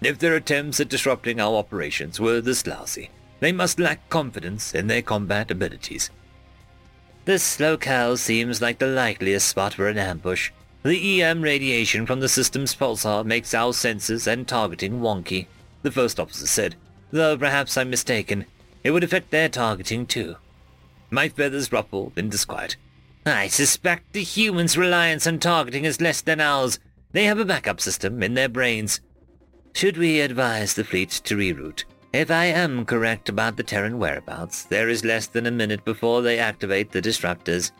If their attempts at disrupting our operations were this lousy, they must lack confidence in their combat abilities. This locale seems like the likeliest spot for an ambush. The EM radiation from the system's pulsar makes our senses and targeting wonky, the first officer said, though perhaps I'm mistaken. It would affect their targeting too. My feathers ruffled in disquiet. I suspect the humans' reliance on targeting is less than ours. They have a backup system in their brains. Should we advise the fleet to reroute? If I am correct about the Terran whereabouts, there is less than a minute before they activate the disruptors.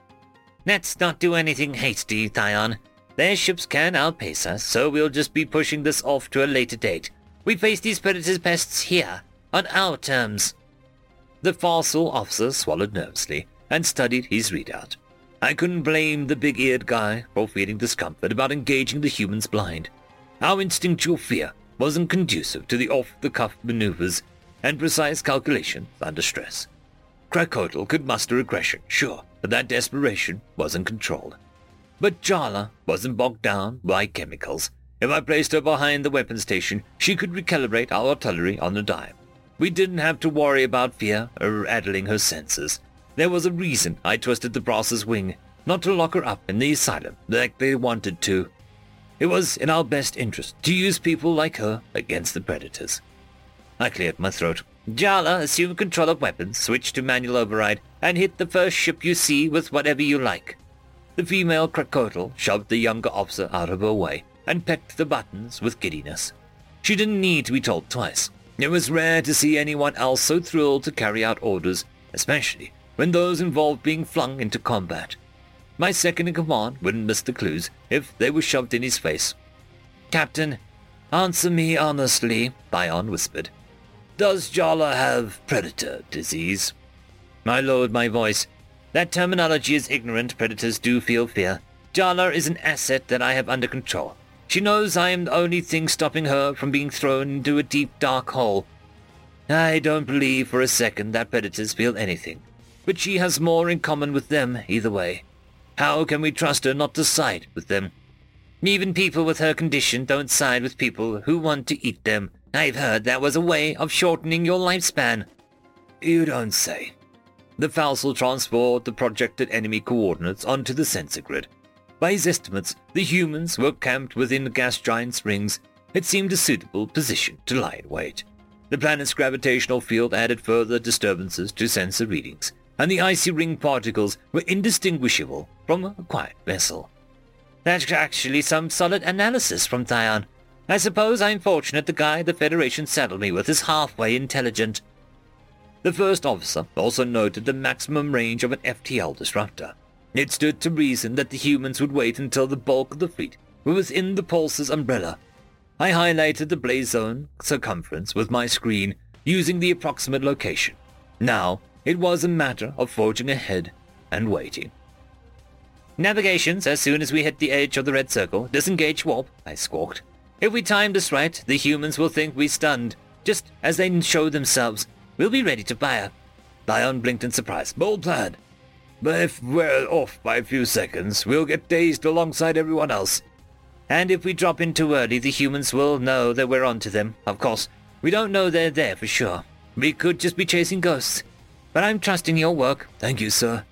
Let's not do anything hasty, Thyon. Their ships can outpace us, so we'll just be pushing this off to a later date. We face these predators pests here, on our terms. The fossil officer swallowed nervously and studied his readout. I couldn't blame the big-eared guy for feeling discomfort about engaging the humans blind. Our instinctual fear wasn't conducive to the off-the-cuff maneuvers and precise calculations under stress. Krakotl could muster aggression, sure, but that desperation wasn't controlled. But Jala wasn't bogged down by chemicals. If I placed her behind the weapon station, she could recalibrate our artillery on the dime. We didn't have to worry about fear or addling her senses. There was a reason I twisted the brass's wing, not to lock her up in the asylum like they wanted to. It was in our best interest to use people like her against the predators. I cleared my throat. Jala, assume control of weapons, switch to manual override, and hit the first ship you see with whatever you like. The female Krakotl shoved the younger officer out of her way and pecked the buttons with giddiness. She didn't need to be told twice. It was rare to see anyone else so thrilled to carry out orders, especially when those involved being flung into combat. My second in command wouldn't miss the clues if they were shoved in his face. Captain, answer me honestly, Thyon whispered. Does Jala have predator disease? I lowered my voice. That terminology is ignorant. Predators do feel fear. Jala is an asset that I have under control. She knows I am the only thing stopping her from being thrown into a deep, dark hole. I don't believe for a second that predators feel anything but she has more in common with them either way. How can we trust her not to side with them? Even people with her condition don't side with people who want to eat them. I've heard that was a way of shortening your lifespan. You don't say. The Farsul transport the projected enemy coordinates onto the sensor grid. By his estimates, the humans were camped within the gas giant's rings. It seemed a suitable position to lie in wait. The planet's gravitational field added further disturbances to sensor readings and the icy ring particles were indistinguishable from a quiet vessel. That's actually some solid analysis from Thyon. I suppose I'm fortunate the guy the Federation saddled me with is halfway intelligent. The first officer also noted the maximum range of an FTL disruptor. It stood to reason that the humans would wait until the bulk of the fleet were within the pulse's umbrella. I highlighted the blaze zone circumference with my screen, using the approximate location. Now, it was a matter of forging ahead and waiting. Navigations as soon as we hit the edge of the red circle. Disengage warp, I squawked. If we time this right, the humans will think we stunned. Just as they show themselves, we'll be ready to fire. Thyon blinked in surprise. Bold plan. But if we're off by a few seconds, we'll get dazed alongside everyone else. And if we drop in too early, the humans will know that we're onto them. Of course, we don't know they're there for sure. We could just be chasing ghosts. But I'm trusting your work. Thank you, sir.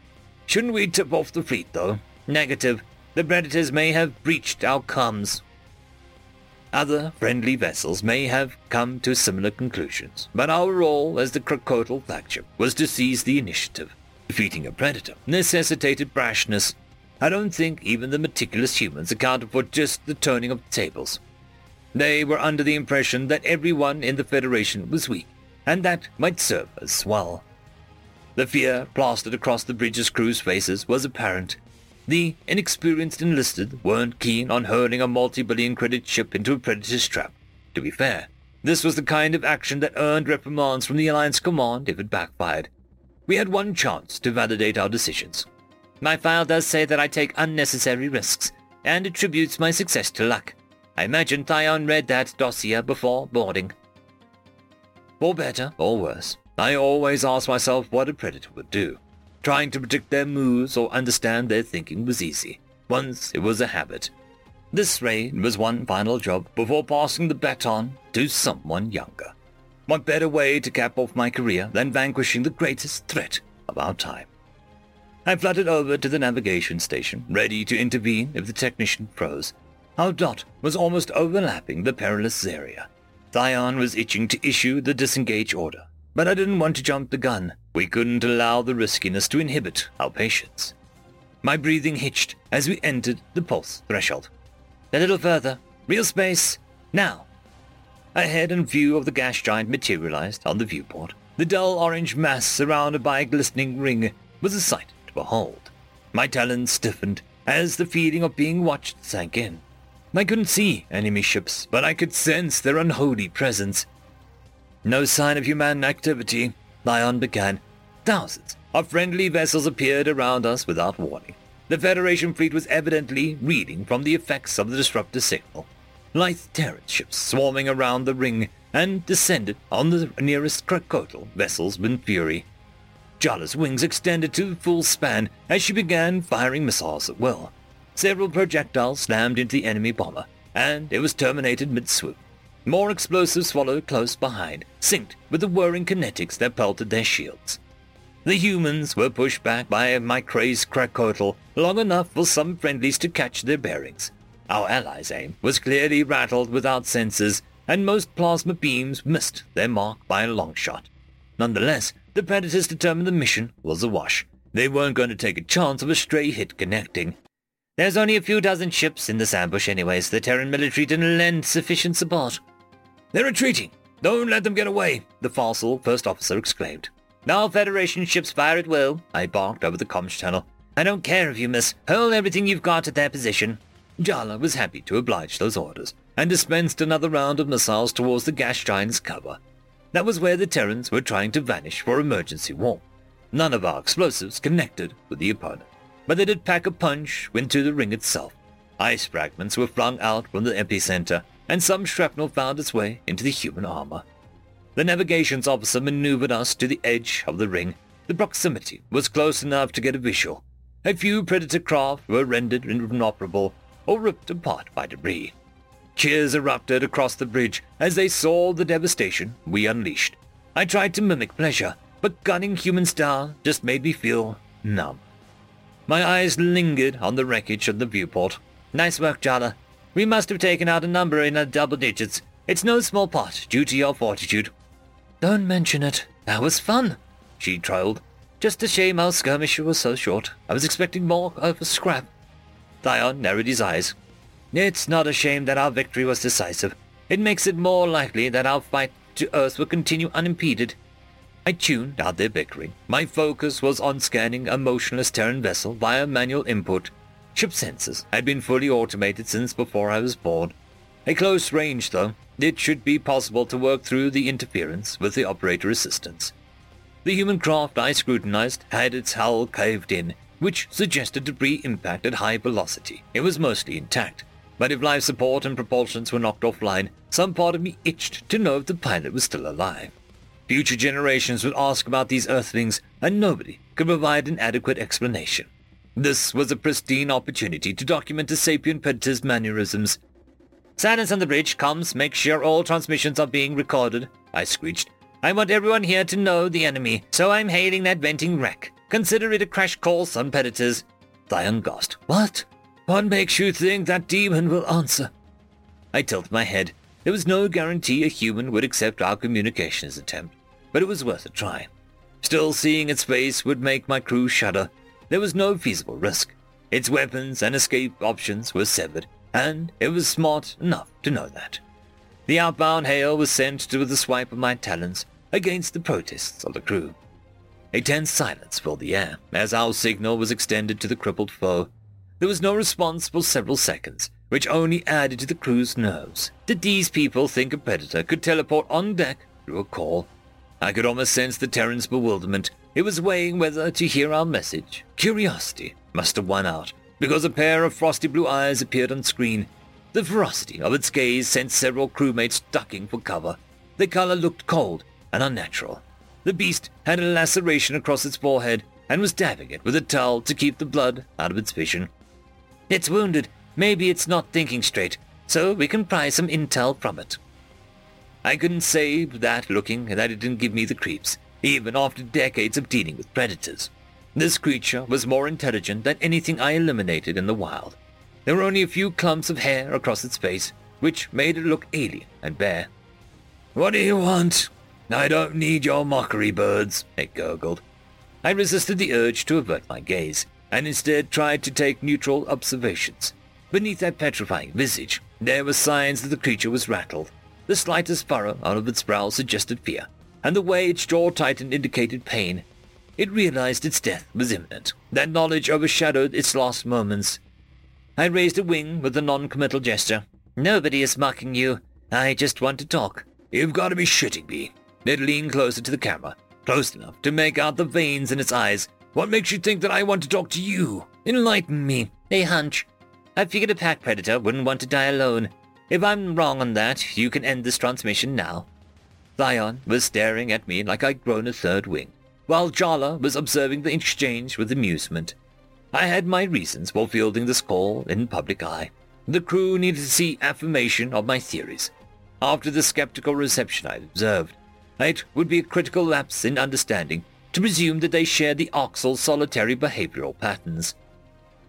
Shouldn't we tip off the fleet, though? Negative. The predators may have breached our comms. Other friendly vessels may have come to similar conclusions, but our role as the Krakotl flagship was to seize the initiative. Defeating a predator necessitated brashness. I don't think even the meticulous humans accounted for just the turning of the tables. They were under the impression that everyone in the Federation was weak, and that might serve as well. The fear plastered across the bridge's crew's faces was apparent. The inexperienced enlisted weren't keen on hurling a multi-billion credit ship into a predator's trap. To be fair, this was the kind of action that earned reprimands from the Alliance command if it backfired. We had one chance to validate our decisions. My file does say that I take unnecessary risks, and attributes my success to luck. I imagine Thyon read that dossier before boarding. For better or worse, I always ask myself what a predator would do. Trying to predict their moves or understand their thinking was easy. Once it was a habit. This raid was one final job before passing the baton to someone younger. What better way to cap off my career than vanquishing the greatest threat of our time? I fluttered over to the navigation station, ready to intervene if the technician froze. Our dot was almost overlapping the perilous area. Thyon was itching to issue the disengage order, but I didn't want to jump the gun. We couldn't allow the riskiness to inhibit our patience. My breathing hitched as we entered the pulse threshold. A little further. Real space. Now. Ahead and view of the gas giant materialized on the viewport. The dull orange mass surrounded by a glistening ring was a sight to behold. My talons stiffened as the feeling of being watched sank in. I couldn't see enemy ships, but I could sense their unholy presence. No sign of human activity, Thyon began. Thousands of friendly vessels appeared around us without warning. The Federation fleet was evidently reading from the effects of the disruptor signal. Lithe Terran ships swarming around the ring and descended on the nearest Krakotl vessels with fury. Jala's wings extended to full span as she began firing missiles at will. Several projectiles slammed into the enemy bomber, and it was terminated mid-swoop. More explosives followed close behind, synced with the whirring kinetics that pelted their shields. The humans were pushed back by my crazed Krakotl long enough for some friendlies to catch their bearings. Our allies' aim was clearly rattled without sensors, and most plasma beams missed their mark by a long shot. Nonetheless, the Predators determined the mission was a wash. They weren't going to take a chance of a stray hit connecting. There's only a few dozen ships in this ambush anyways. The Terran military didn't lend sufficient support. They're retreating. Don't let them get away, the fossil first officer exclaimed. Now Federation ships fire at will, I barked over the comms channel. I don't care if you miss. Hurl everything you've got at their position. Jala was happy to oblige those orders, and dispensed another round of missiles towards the gas giant's cover. That was where the Terrans were trying to vanish for emergency warp. None of our explosives connected with the opponent, but they did pack a punch into the ring itself. Ice fragments were flung out from the epicenter, and some shrapnel found its way into the human armor. The navigations officer maneuvered us to the edge of the ring. The proximity was close enough to get a visual. A few predator craft were rendered inoperable or ripped apart by debris. Cheers erupted across the bridge as they saw the devastation we unleashed. I tried to mimic pleasure, but gunning human style just made me feel numb. My eyes lingered on the wreckage of the viewport. Nice work, Jala. We must have taken out a number in the double digits. It's no small part due to your fortitude. Don't mention it. That was fun, she trailed. Just a shame our skirmish was so short. I was expecting more of a scrap. Thyon narrowed his eyes. It's not a shame that our victory was decisive. It makes it more likely that our fight to Earth will continue unimpeded. I tuned out their bickering. My focus was on scanning a motionless Terran vessel via manual input Ship sensors had been fully automated since before I was born. A close range, though, it should be possible to work through the interference with the operator assistance. The human craft I scrutinized had its hull caved in, which suggested debris impact at high velocity. It was mostly intact, but if life support and propulsions were knocked offline, some part of me itched to know if the pilot was still alive. Future generations would ask about these Earthlings, and nobody could provide an adequate explanation. This was a pristine opportunity to document a sapient predator's mannerisms. Silence on the bridge, comms, make sure all transmissions are being recorded, I screeched. I want everyone here to know the enemy, so I'm hailing that venting wreck. Consider it a crash course on predators. Thyon gasped. What? What makes you think that demon will answer? I tilted my head. There was no guarantee a human would accept our communications attempt, but it was worth a try. Still, seeing its face would make my crew shudder, there was no feasible risk. Its weapons and escape options were severed, and it was smart enough to know that. The outbound hail was sent with a swipe of my talons against the protests of the crew. A tense silence filled the air as our signal was extended to the crippled foe. There was no response for several seconds, which only added to the crew's nerves. Did these people think a predator could teleport on deck through a call? I could almost sense the Terran's bewilderment it was weighing whether to hear our message. Curiosity must have won out, because a pair of frosty blue eyes appeared on screen. The ferocity of its gaze sent several crewmates ducking for cover. The color looked cold and unnatural. The beast had a laceration across its forehead and was dabbing it with a towel to keep the blood out of its vision. It's wounded. Maybe it's not thinking straight, so we can pry some intel from it. I couldn't say that looking that it didn't give me the creeps even after decades of dealing with predators. This creature was more intelligent than anything I eliminated in the wild. There were only a few clumps of hair across its face, which made it look alien and bare. What do you want? I don't need your mockery, birds, it gurgled. I resisted the urge to avert my gaze, and instead tried to take neutral observations. Beneath that petrifying visage, there were signs that the creature was rattled. The slightest furrow out of its brow suggested fear, and the way its jaw tightened indicated pain. It realized its death was imminent. That knowledge overshadowed its last moments. I raised a wing with a non-committal gesture. Nobody is mocking you. I just want to talk. You've got to be shitting me. It leaned closer to the camera, close enough to make out the veins in its eyes. What makes you think that I want to talk to you? Enlighten me. A hunch. I figured a pack predator wouldn't want to die alone. If I'm wrong on that, you can end this transmission now. Thyon was staring at me like I'd grown a third wing, while Jala was observing the exchange with amusement. I had my reasons for fielding this call in public eye. The crew needed to see affirmation of my theories. After the skeptical reception I'd observed, it would be a critical lapse in understanding to presume that they shared the Arxur's solitary behavioral patterns.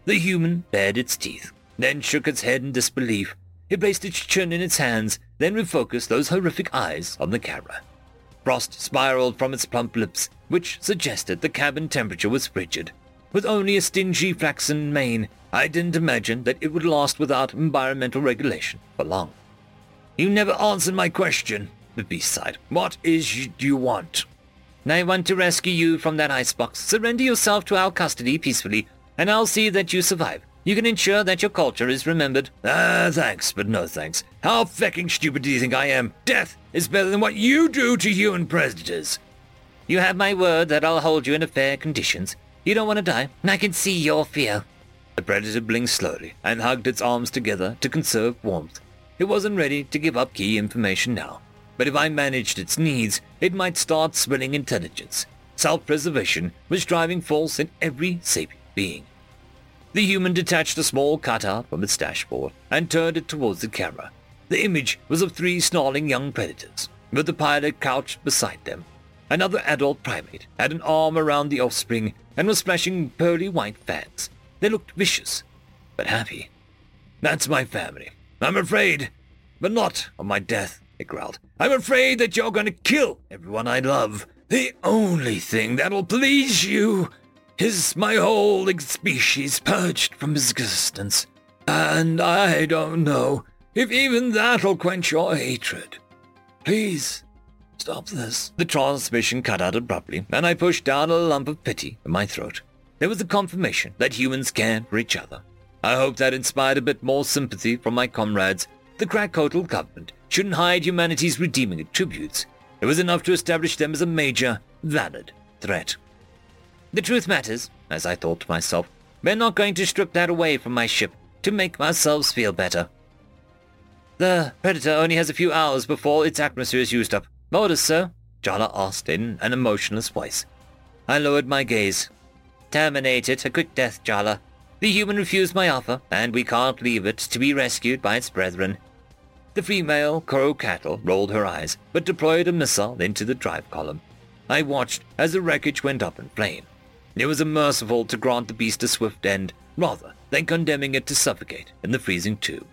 The human bared its teeth, then shook its head in disbelief. It placed its chin in its hands, then refocused those horrific eyes on the camera. Frost spiraled from its plump lips, which suggested the cabin temperature was frigid. With only a stingy flaxen mane, I didn't imagine that it would last without environmental regulation for long. You never answered my question, the beast sighed. What is you want? I want to rescue you from that icebox. Surrender yourself to our custody peacefully, and I'll see that you survive. You can ensure that your culture is remembered. Ah, thanks, but no thanks. How fecking stupid do you think I am? Death is better than what you do to human predators. You have my word that I'll hold you in fair conditions. You don't want to die. And I can see your fear. The predator blinked slowly and hugged its arms together to conserve warmth. It wasn't ready to give up key information now. But if I managed its needs, it might start spilling intelligence. Self-preservation was driving force in every sapient being. The human detached a small cutout from its dashboard and turned it towards the camera. The image was of three snarling young predators, with the pilot crouched beside them. Another adult primate had an arm around the offspring and was splashing pearly white fangs. They looked vicious, but happy. That's my family. I'm afraid, but not of my death, it growled. I'm afraid that you're going to kill everyone I love. The only thing that'll please you is my whole species purged from existence. And I don't know if even that'll quench your hatred. Please, stop this. The transmission cut out abruptly, and I pushed down a lump of pity in my throat. There was a confirmation that humans care for each other. I hope that inspired a bit more sympathy from my comrades. The Krakotl government shouldn't hide humanity's redeeming attributes. It was enough to establish them as a major, valid threat. The truth matters, as I thought to myself. We're not going to strip that away from my ship to make ourselves feel better. The Predator only has a few hours before its atmosphere is used up. Orders, sir? Jala asked in an emotionless voice. I lowered my gaze. Terminate it, a quick death, Jala. The human refused my offer, and we can't leave it to be rescued by its brethren. The female Krakotl rolled her eyes, but deployed a missile into the drive column. I watched as the wreckage went up in flame. It was a merciful to grant the beast a swift end, rather than condemning it to suffocate in the freezing tube.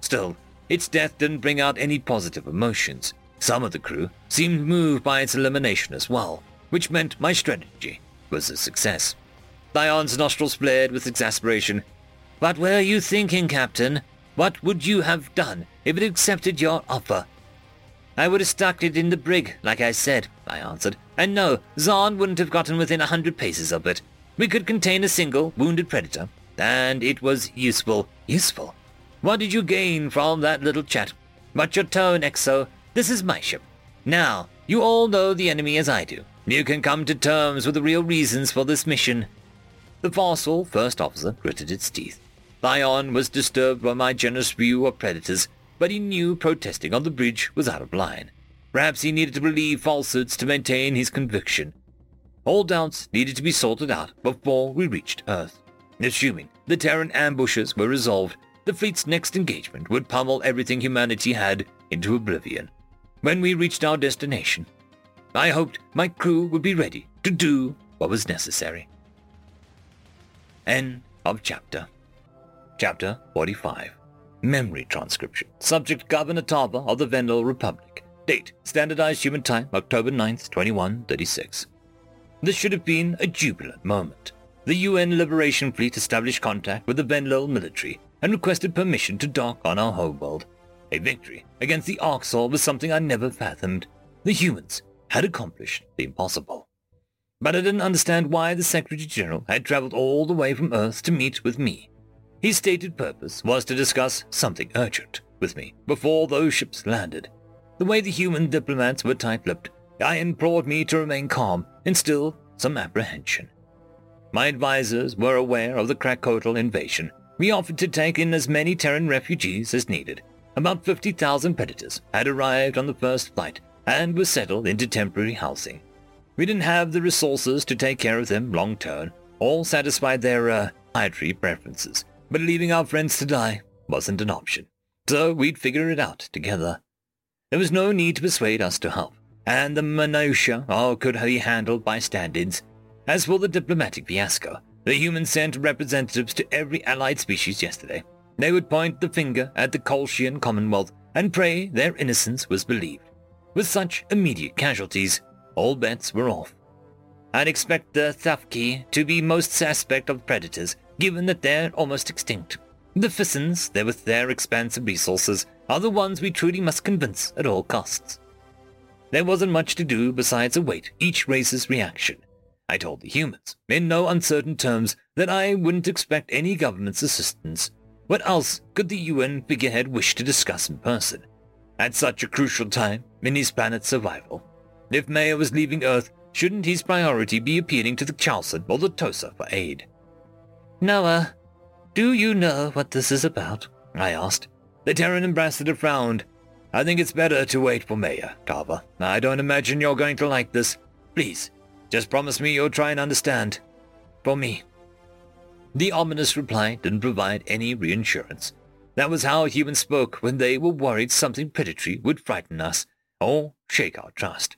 Still, its death didn't bring out any positive emotions. Some of the crew seemed moved by its elimination as well, which meant my strategy was a success. Thyon's nostrils flared with exasperation. What were you thinking, Captain? What would you have done if it accepted your offer? I would have stuck it in the brig, like I said, I answered. And no, Zahn wouldn't have gotten within a hundred paces of it. We could contain a single wounded predator, and it was useful. Useful? What did you gain from that little chat? Watch your tone, Exo. This is my ship. Now, you all know the enemy as I do. You can come to terms with the real reasons for this mission. The fossil first officer gritted its teeth. Thyon was disturbed by my generous view of predators, but he knew protesting on the bridge was out of line. Perhaps he needed to believe falsehoods to maintain his conviction. All doubts needed to be sorted out before we reached Earth. Assuming the Terran ambushes were resolved, the fleet's next engagement would pummel everything humanity had into oblivion. When we reached our destination, I hoped my crew would be ready to do what was necessary. End of chapter. Chapter 45. Memory transcription. Subject Governor Tarva of the Venlil Republic. Date, Standardized Human Time, October 9th, 2136. This should have been a jubilant moment. The UN Liberation Fleet established contact with the Venlil military and requested permission to dock on our homeworld. A victory against the Arxur was something I never fathomed. The humans had accomplished the impossible. But I didn't understand why the Secretary General had traveled all the way from Earth to meet with me. His stated purpose was to discuss something urgent with me before those ships landed. The way the human diplomats were tight-lipped, I implored me to remain calm and still some apprehension. My advisors were aware of the Krakotl invasion. We offered to take in as many Terran refugees as needed. About 50,000 predators had arrived on the first flight and were settled into temporary housing. We didn't have the resources to take care of them long term or satisfy their uh, dietary preferences, but leaving our friends to die wasn't an option. So we'd figure it out together. There was no need to persuade us to help, and the minutiae all could be handled by stand-ins. As for the diplomatic fiasco, the humans sent representatives to every allied species yesterday. They would point the finger at the Kolshian Commonwealth and pray their innocence was believed. With such immediate casualties, all bets were off. I'd expect the Thafki to be most suspect of predators, given that they're almost extinct. The Fissens, there with their expansive resources, are the ones we truly must convince at all costs. There wasn't much to do besides await each race's reaction. I told the humans, in no uncertain terms, that I wouldn't expect any government's assistance. What else could the UN figurehead wish to discuss in person? At such a crucial time in his planet's survival. If Mayer was leaving Earth, shouldn't his priority be appealing to the Chalcen or the Tosa for aid? Noah, do you know what this is about? I asked. The Terran ambassador frowned. I think it's better to wait for Mayer, Tarva. I don't imagine you're going to like this. Please, just promise me you'll try and understand. For me. The ominous reply didn't provide any reassurance. That was how humans spoke when they were worried something predatory would frighten us or shake our trust.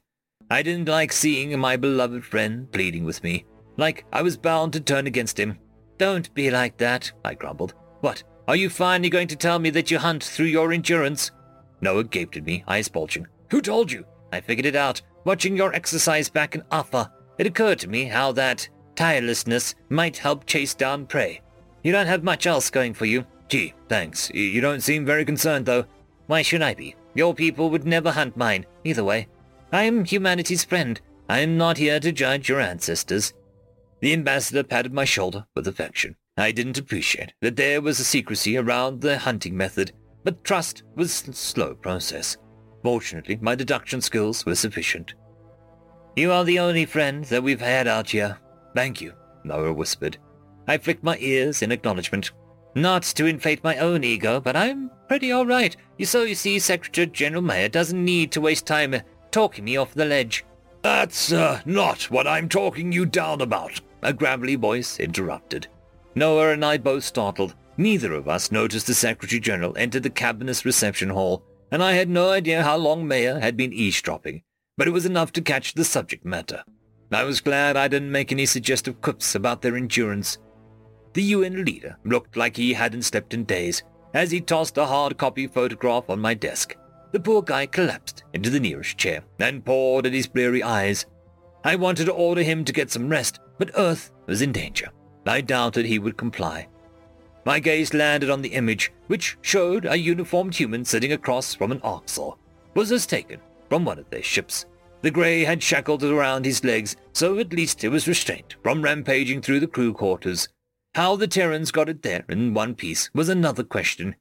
I didn't like seeing my beloved friend pleading with me, like I was bound to turn against him. Don't be like that, I grumbled. What, are you finally going to tell me that you hunt through your endurance? Noah gaped at me, eyes bulging. Who told you? I figured it out, watching your exercise back in Alpha. It occurred to me how that tirelessness might help chase down prey. You don't have much else going for you. Gee, thanks. You don't seem very concerned, though. Why should I be? Your people would never hunt mine, either way. I am humanity's friend. I am not here to judge your ancestors. The ambassador patted my shoulder with affection. I didn't appreciate that there was a secrecy around the hunting method, but trust was a slow process. Fortunately, my deduction skills were sufficient. You are the only friend that we've had out here. Thank you, Noah whispered. I flicked my ears in acknowledgement. Not to inflate my own ego, but I'm pretty all right. You so you see, Secretary General Mayer doesn't need to waste time talking me off the ledge. That's uh, not what I'm talking you down about, a gravelly voice interrupted. Noah and I both startled. Neither of us noticed the Secretary General enter the cabinet's reception hall, and I had no idea how long Mayer had been eavesdropping, but it was enough to catch the subject matter. I was glad I didn't make any suggestive quips about their endurance. The UN leader looked like he hadn't slept in days as he tossed a hard copy photograph on my desk. The poor guy collapsed into the nearest chair and poured at his bleary eyes. I wanted to order him to get some rest, but Earth was in danger. I doubted he would comply. My gaze landed on the image, which showed a uniformed human sitting across from an Arxur. Was this taken from one of their ships? The grey had shackled around his legs, so at least it was restrained from rampaging through the crew quarters. How the Terrans got it there in one piece was another question.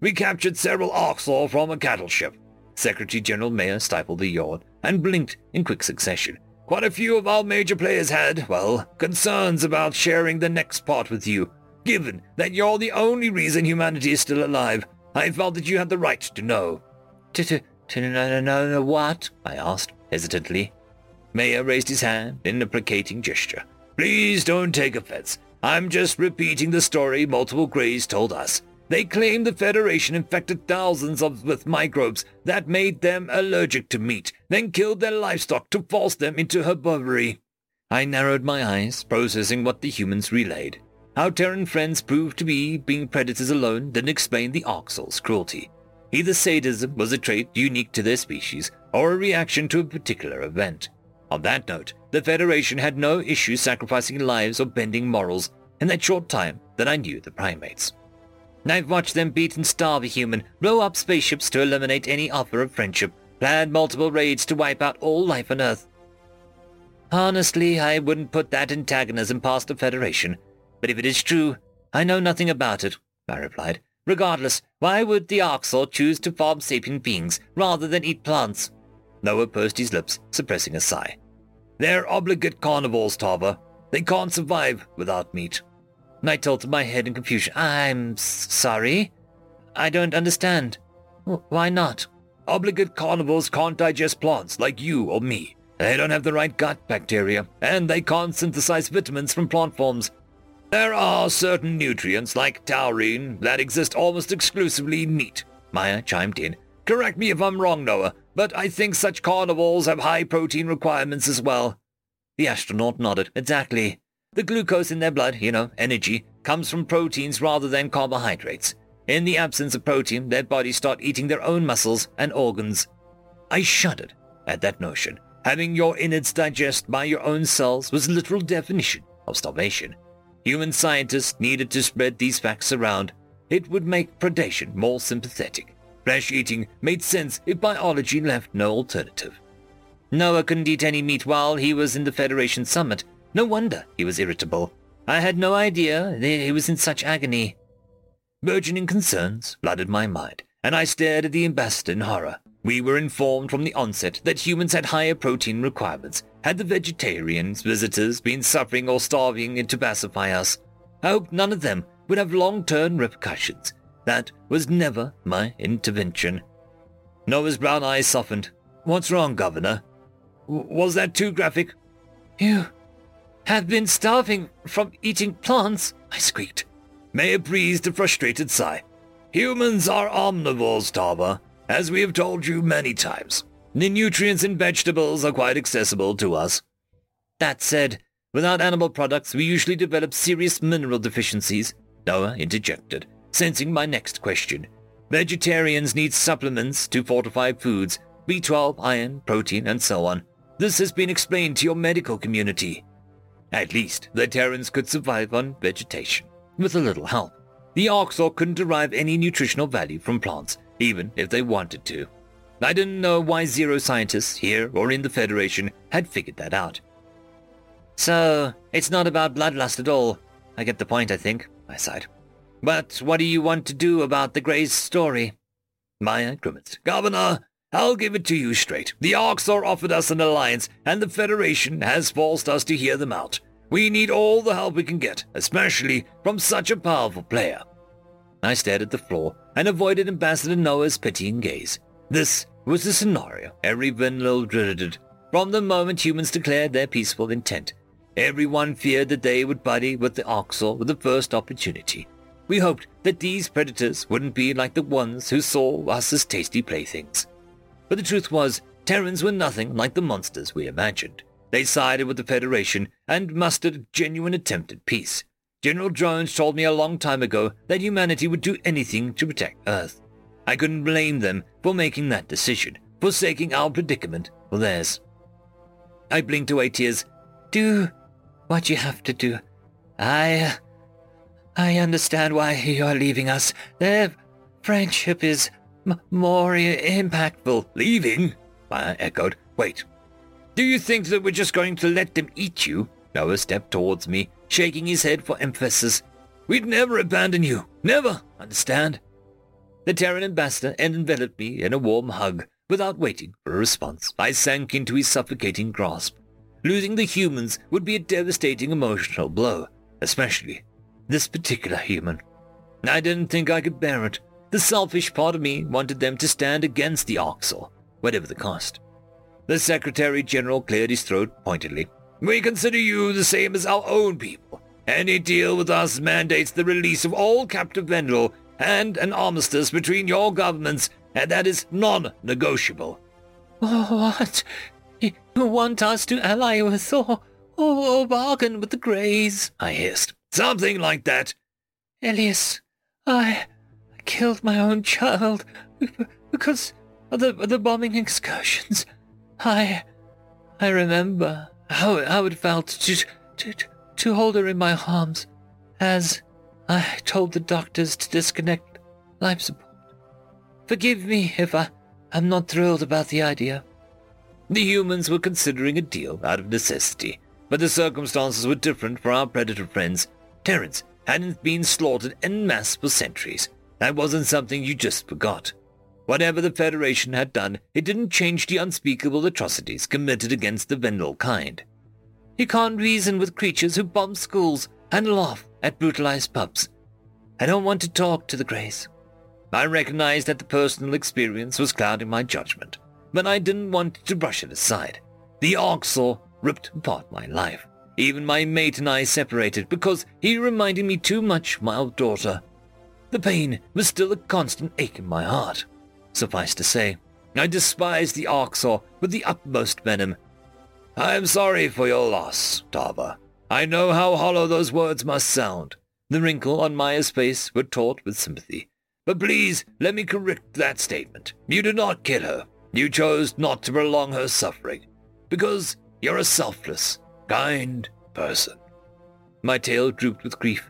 We captured several Arxur from a cattle ship. Secretary General Mayer stifled a yawn and blinked in quick succession. Quite a few of our major players had, well, concerns about sharing the next part with you. Given that you're the only reason humanity is still alive, I felt that you had the right to know. To, to, to know, know, know what? I asked, hesitantly. Mayer raised his hand in a placating gesture. Please don't take offense. I'm just repeating the story multiple Greys told us. They claim the Federation infected thousands of with microbes that made them allergic to meat, then killed their livestock to force them into herbivory. I narrowed my eyes, processing what the humans relayed. Our Terran friends proved to be being predators alone didn't explain the Arxur's cruelty. Either sadism was a trait unique to their species, or a reaction to a particular event. On that note, the Federation had no issue sacrificing lives or bending morals in that short time that I knew the primates. I've watched them beat and starve a human, blow up spaceships to eliminate any offer of friendship, plan multiple raids to wipe out all life on Earth. Honestly, I wouldn't put that antagonism past the Federation, but if it is true, I know nothing about it, I replied. Regardless, why would the Arxur choose to farm sapient beings rather than eat plants? Noah pursed his lips, suppressing a sigh. They're obligate carnivores, Tarva. They can't survive without meat. I tilted my head in confusion. I'm sorry? I don't understand. Why not? Obligate carnivores can't digest plants like you or me. They don't have the right gut bacteria, and they can't synthesize vitamins from plant forms. There are certain nutrients, like taurine, that exist almost exclusively in meat. Mayer chimed in. Correct me if I'm wrong, Noah, but I think such carnivores have high protein requirements as well. The astronaut nodded. Exactly. The glucose in their blood, you know, energy, comes from proteins rather than carbohydrates. In the absence of protein, their bodies start eating their own muscles and organs. I shuddered at that notion. Having your innards digest by your own cells was a literal definition of starvation. Human scientists needed to spread these facts around. It would make predation more sympathetic. Flesh eating made sense if biology left no alternative. Noah couldn't eat any meat while he was in the Federation summit. No wonder he was irritable. I had no idea he was in such agony. Burgeoning concerns flooded my mind, and I stared at the ambassador in horror. We were informed from the onset that humans had higher protein requirements. Had the vegetarians, visitors, been suffering or starving to pacify us? I hoped none of them would have long-term repercussions. That was never my intervention. Noah's brown eyes softened. What's wrong, Governor? W- was that too graphic? You have been starving from eating plants, I squeaked. Mayer breathed a frustrated sigh. Humans are omnivores, Tarva, as we have told you many times. The nutrients in vegetables are quite accessible to us. That said, without animal products, we usually develop serious mineral deficiencies, Noah interjected, sensing my next question. Vegetarians need supplements to fortify foods, B12, iron, protein, and so on. This has been explained to your medical community. At least the Terrans could survive on vegetation, with a little help. The Arxur couldn't derive any nutritional value from plants, even if they wanted to. I didn't know why zero scientists, here or in the Federation, had figured that out. So, it's not about bloodlust at all. I get the point, I think, I sighed. But what do you want to do about the Grey's story? Mayer grimaced. Governor, I'll give it to you straight. The Arxur offered us an alliance, and the Federation has forced us to hear them out. We need all the help we can get, especially from such a powerful player. I stared at the floor and avoided Ambassador Noah's pitying gaze. This was the scenario every Venlil dreaded from the moment humans declared their peaceful intent. Everyone feared that they would buddy with the Arxur with the first opportunity. We hoped that these predators wouldn't be like the ones who saw us as tasty playthings. But the truth was, Terrans were nothing like the monsters we imagined. They sided with the Federation and mustered a genuine attempt at peace. General Jones told me a long time ago that humanity would do anything to protect Earth. I couldn't blame them for making that decision, forsaking our predicament for theirs. I blinked away tears. Do what you have to do. I... I understand why you are leaving us. Their friendship is M- more impactful. Leaving? I echoed. Wait. Do you think that we're just going to let them eat you? Noah stepped towards me, shaking his head for emphasis. We'd never abandon you. Never. Understand? The Terran ambassador enveloped me in a warm hug. Without waiting for a response, I sank into his suffocating grasp. Losing the humans would be a devastating emotional blow, especially this particular human. I didn't think I could bear it. The selfish part of me wanted them to stand against the Arxur, whatever the cost. The Secretary General cleared his throat pointedly. We consider you the same as our own people. Any deal with us mandates the release of all captive Venlil and an armistice between your governments, and that is non-negotiable. Oh, what? You want us to ally with or, or bargain with the Greys? I hissed. Something like that. Elias, I killed my own child. because of the, the bombing excursions. I, I remember how, how it felt to, to, to hold her in my arms as I told the doctors to disconnect life support. Forgive me if I, I'm not thrilled about the idea. The humans were considering a deal out of necessity, but the circumstances were different for our predator friends. Terrans hadn't been slaughtered en masse for centuries. That wasn't something you just forgot. Whatever the Federation had done, it didn't change the unspeakable atrocities committed against the Venlil kind. You can't reason with creatures who bomb schools and laugh at brutalized pups. I don't want to talk to the Greys. I recognized that the personal experience was clouding my judgment, but I didn't want to brush it aside. The Arxur ripped apart my life. Even my mate and I separated because he reminded me too much of my old daughter. The pain was still a constant ache in my heart. Suffice to say, I despised the Arxur with the utmost venom. I am sorry for your loss, Tarva. I know how hollow those words must sound. The wrinkle on Mayer's face taut with sympathy. But please, let me correct that statement. You did not kill her. You chose not to prolong her suffering. Because you're a selfless, kind person. My tail drooped with grief.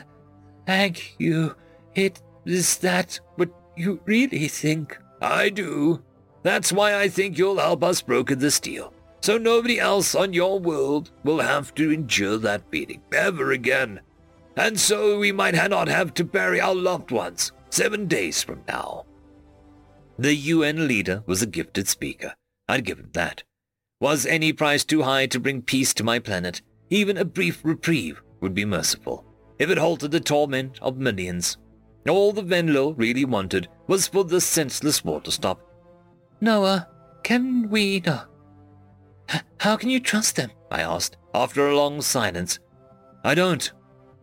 Thank you. It is that what you really think? I do. That's why I think you'll help us broker this deal. So nobody else on your world will have to endure that beating ever again. And so we might not have to bury our loved ones seven days from now. The UN leader was a gifted speaker. I'd give him that. Was any price too high to bring peace to my planet? Even a brief reprieve would be merciful, if it halted the torment of millions. All the Venlil really wanted was for the senseless war to stop. Noah, can we... No. How can you trust them? I asked, after a long silence. I don't.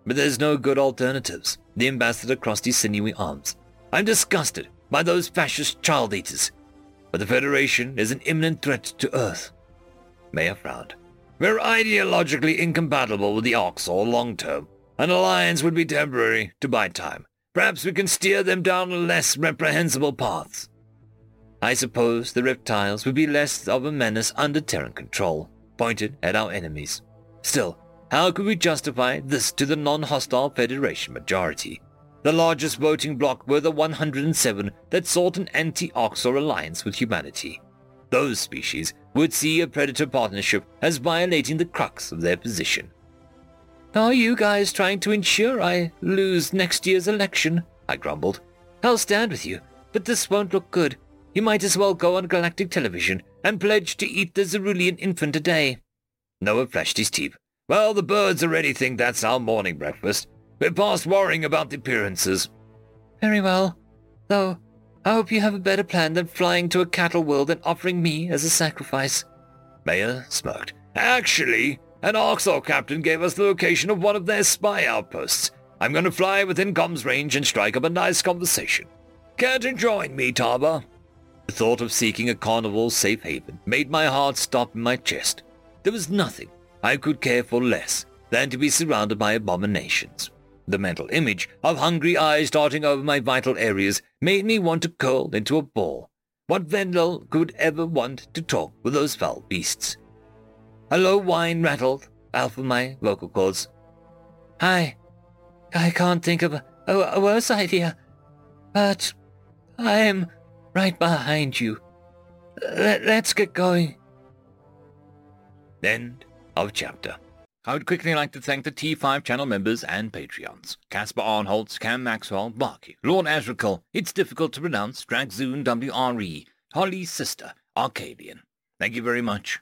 But there's no good alternatives. The ambassador crossed his sinewy arms. I'm disgusted by those fascist child eaters. But the Federation is an imminent threat to Earth. Mayer frowned. We're ideologically incompatible with the Arxur long term. An alliance would be temporary, to buy time. Perhaps we can steer them down less reprehensible paths. I suppose the reptiles would be less of a menace under Terran control, pointed at our enemies. Still, how could we justify this to the non-hostile Federation majority? The largest voting bloc were the 107 that sought an anti-Arxur alliance with humanity. Those species would see a predator partnership as violating the crux of their position. Are you guys trying to ensure I lose next year's election? I grumbled. I'll stand with you, but this won't look good. You might as well go on galactic television and pledge to eat the Zurulian infant a day. Noah flashed his teeth. Well, the birds already think that's our morning breakfast. We're past worrying about the appearances. Very well. Though, I hope you have a better plan than flying to a cattle world and offering me as a sacrifice. Mayer smirked. Actually, an Arxur captain gave us the location of one of their spy outposts. I'm going to fly within comms range and strike up a nice conversation. Care to join me, Tarva? The thought of seeking a carnival safe haven made my heart stop in my chest. There was nothing I could care for less than to be surrounded by abominations. The mental image of hungry eyes darting over my vital areas made me want to curl into a ball. What Venlil could ever want to talk with those foul beasts? A low whine rattled out of my vocal cords. I... I can't think of a, a, a worse idea. But I am right behind you. Let, let's get going. End of chapter. I would quickly like to thank the T5 channel members and Patreons. Caspar Arnholtz, Cam Maxwell, Barky, Lord Azrakal, It's Difficult to Pronounce, Dragzoon WRE, Holly's Sister, Arcadian. Thank you very much.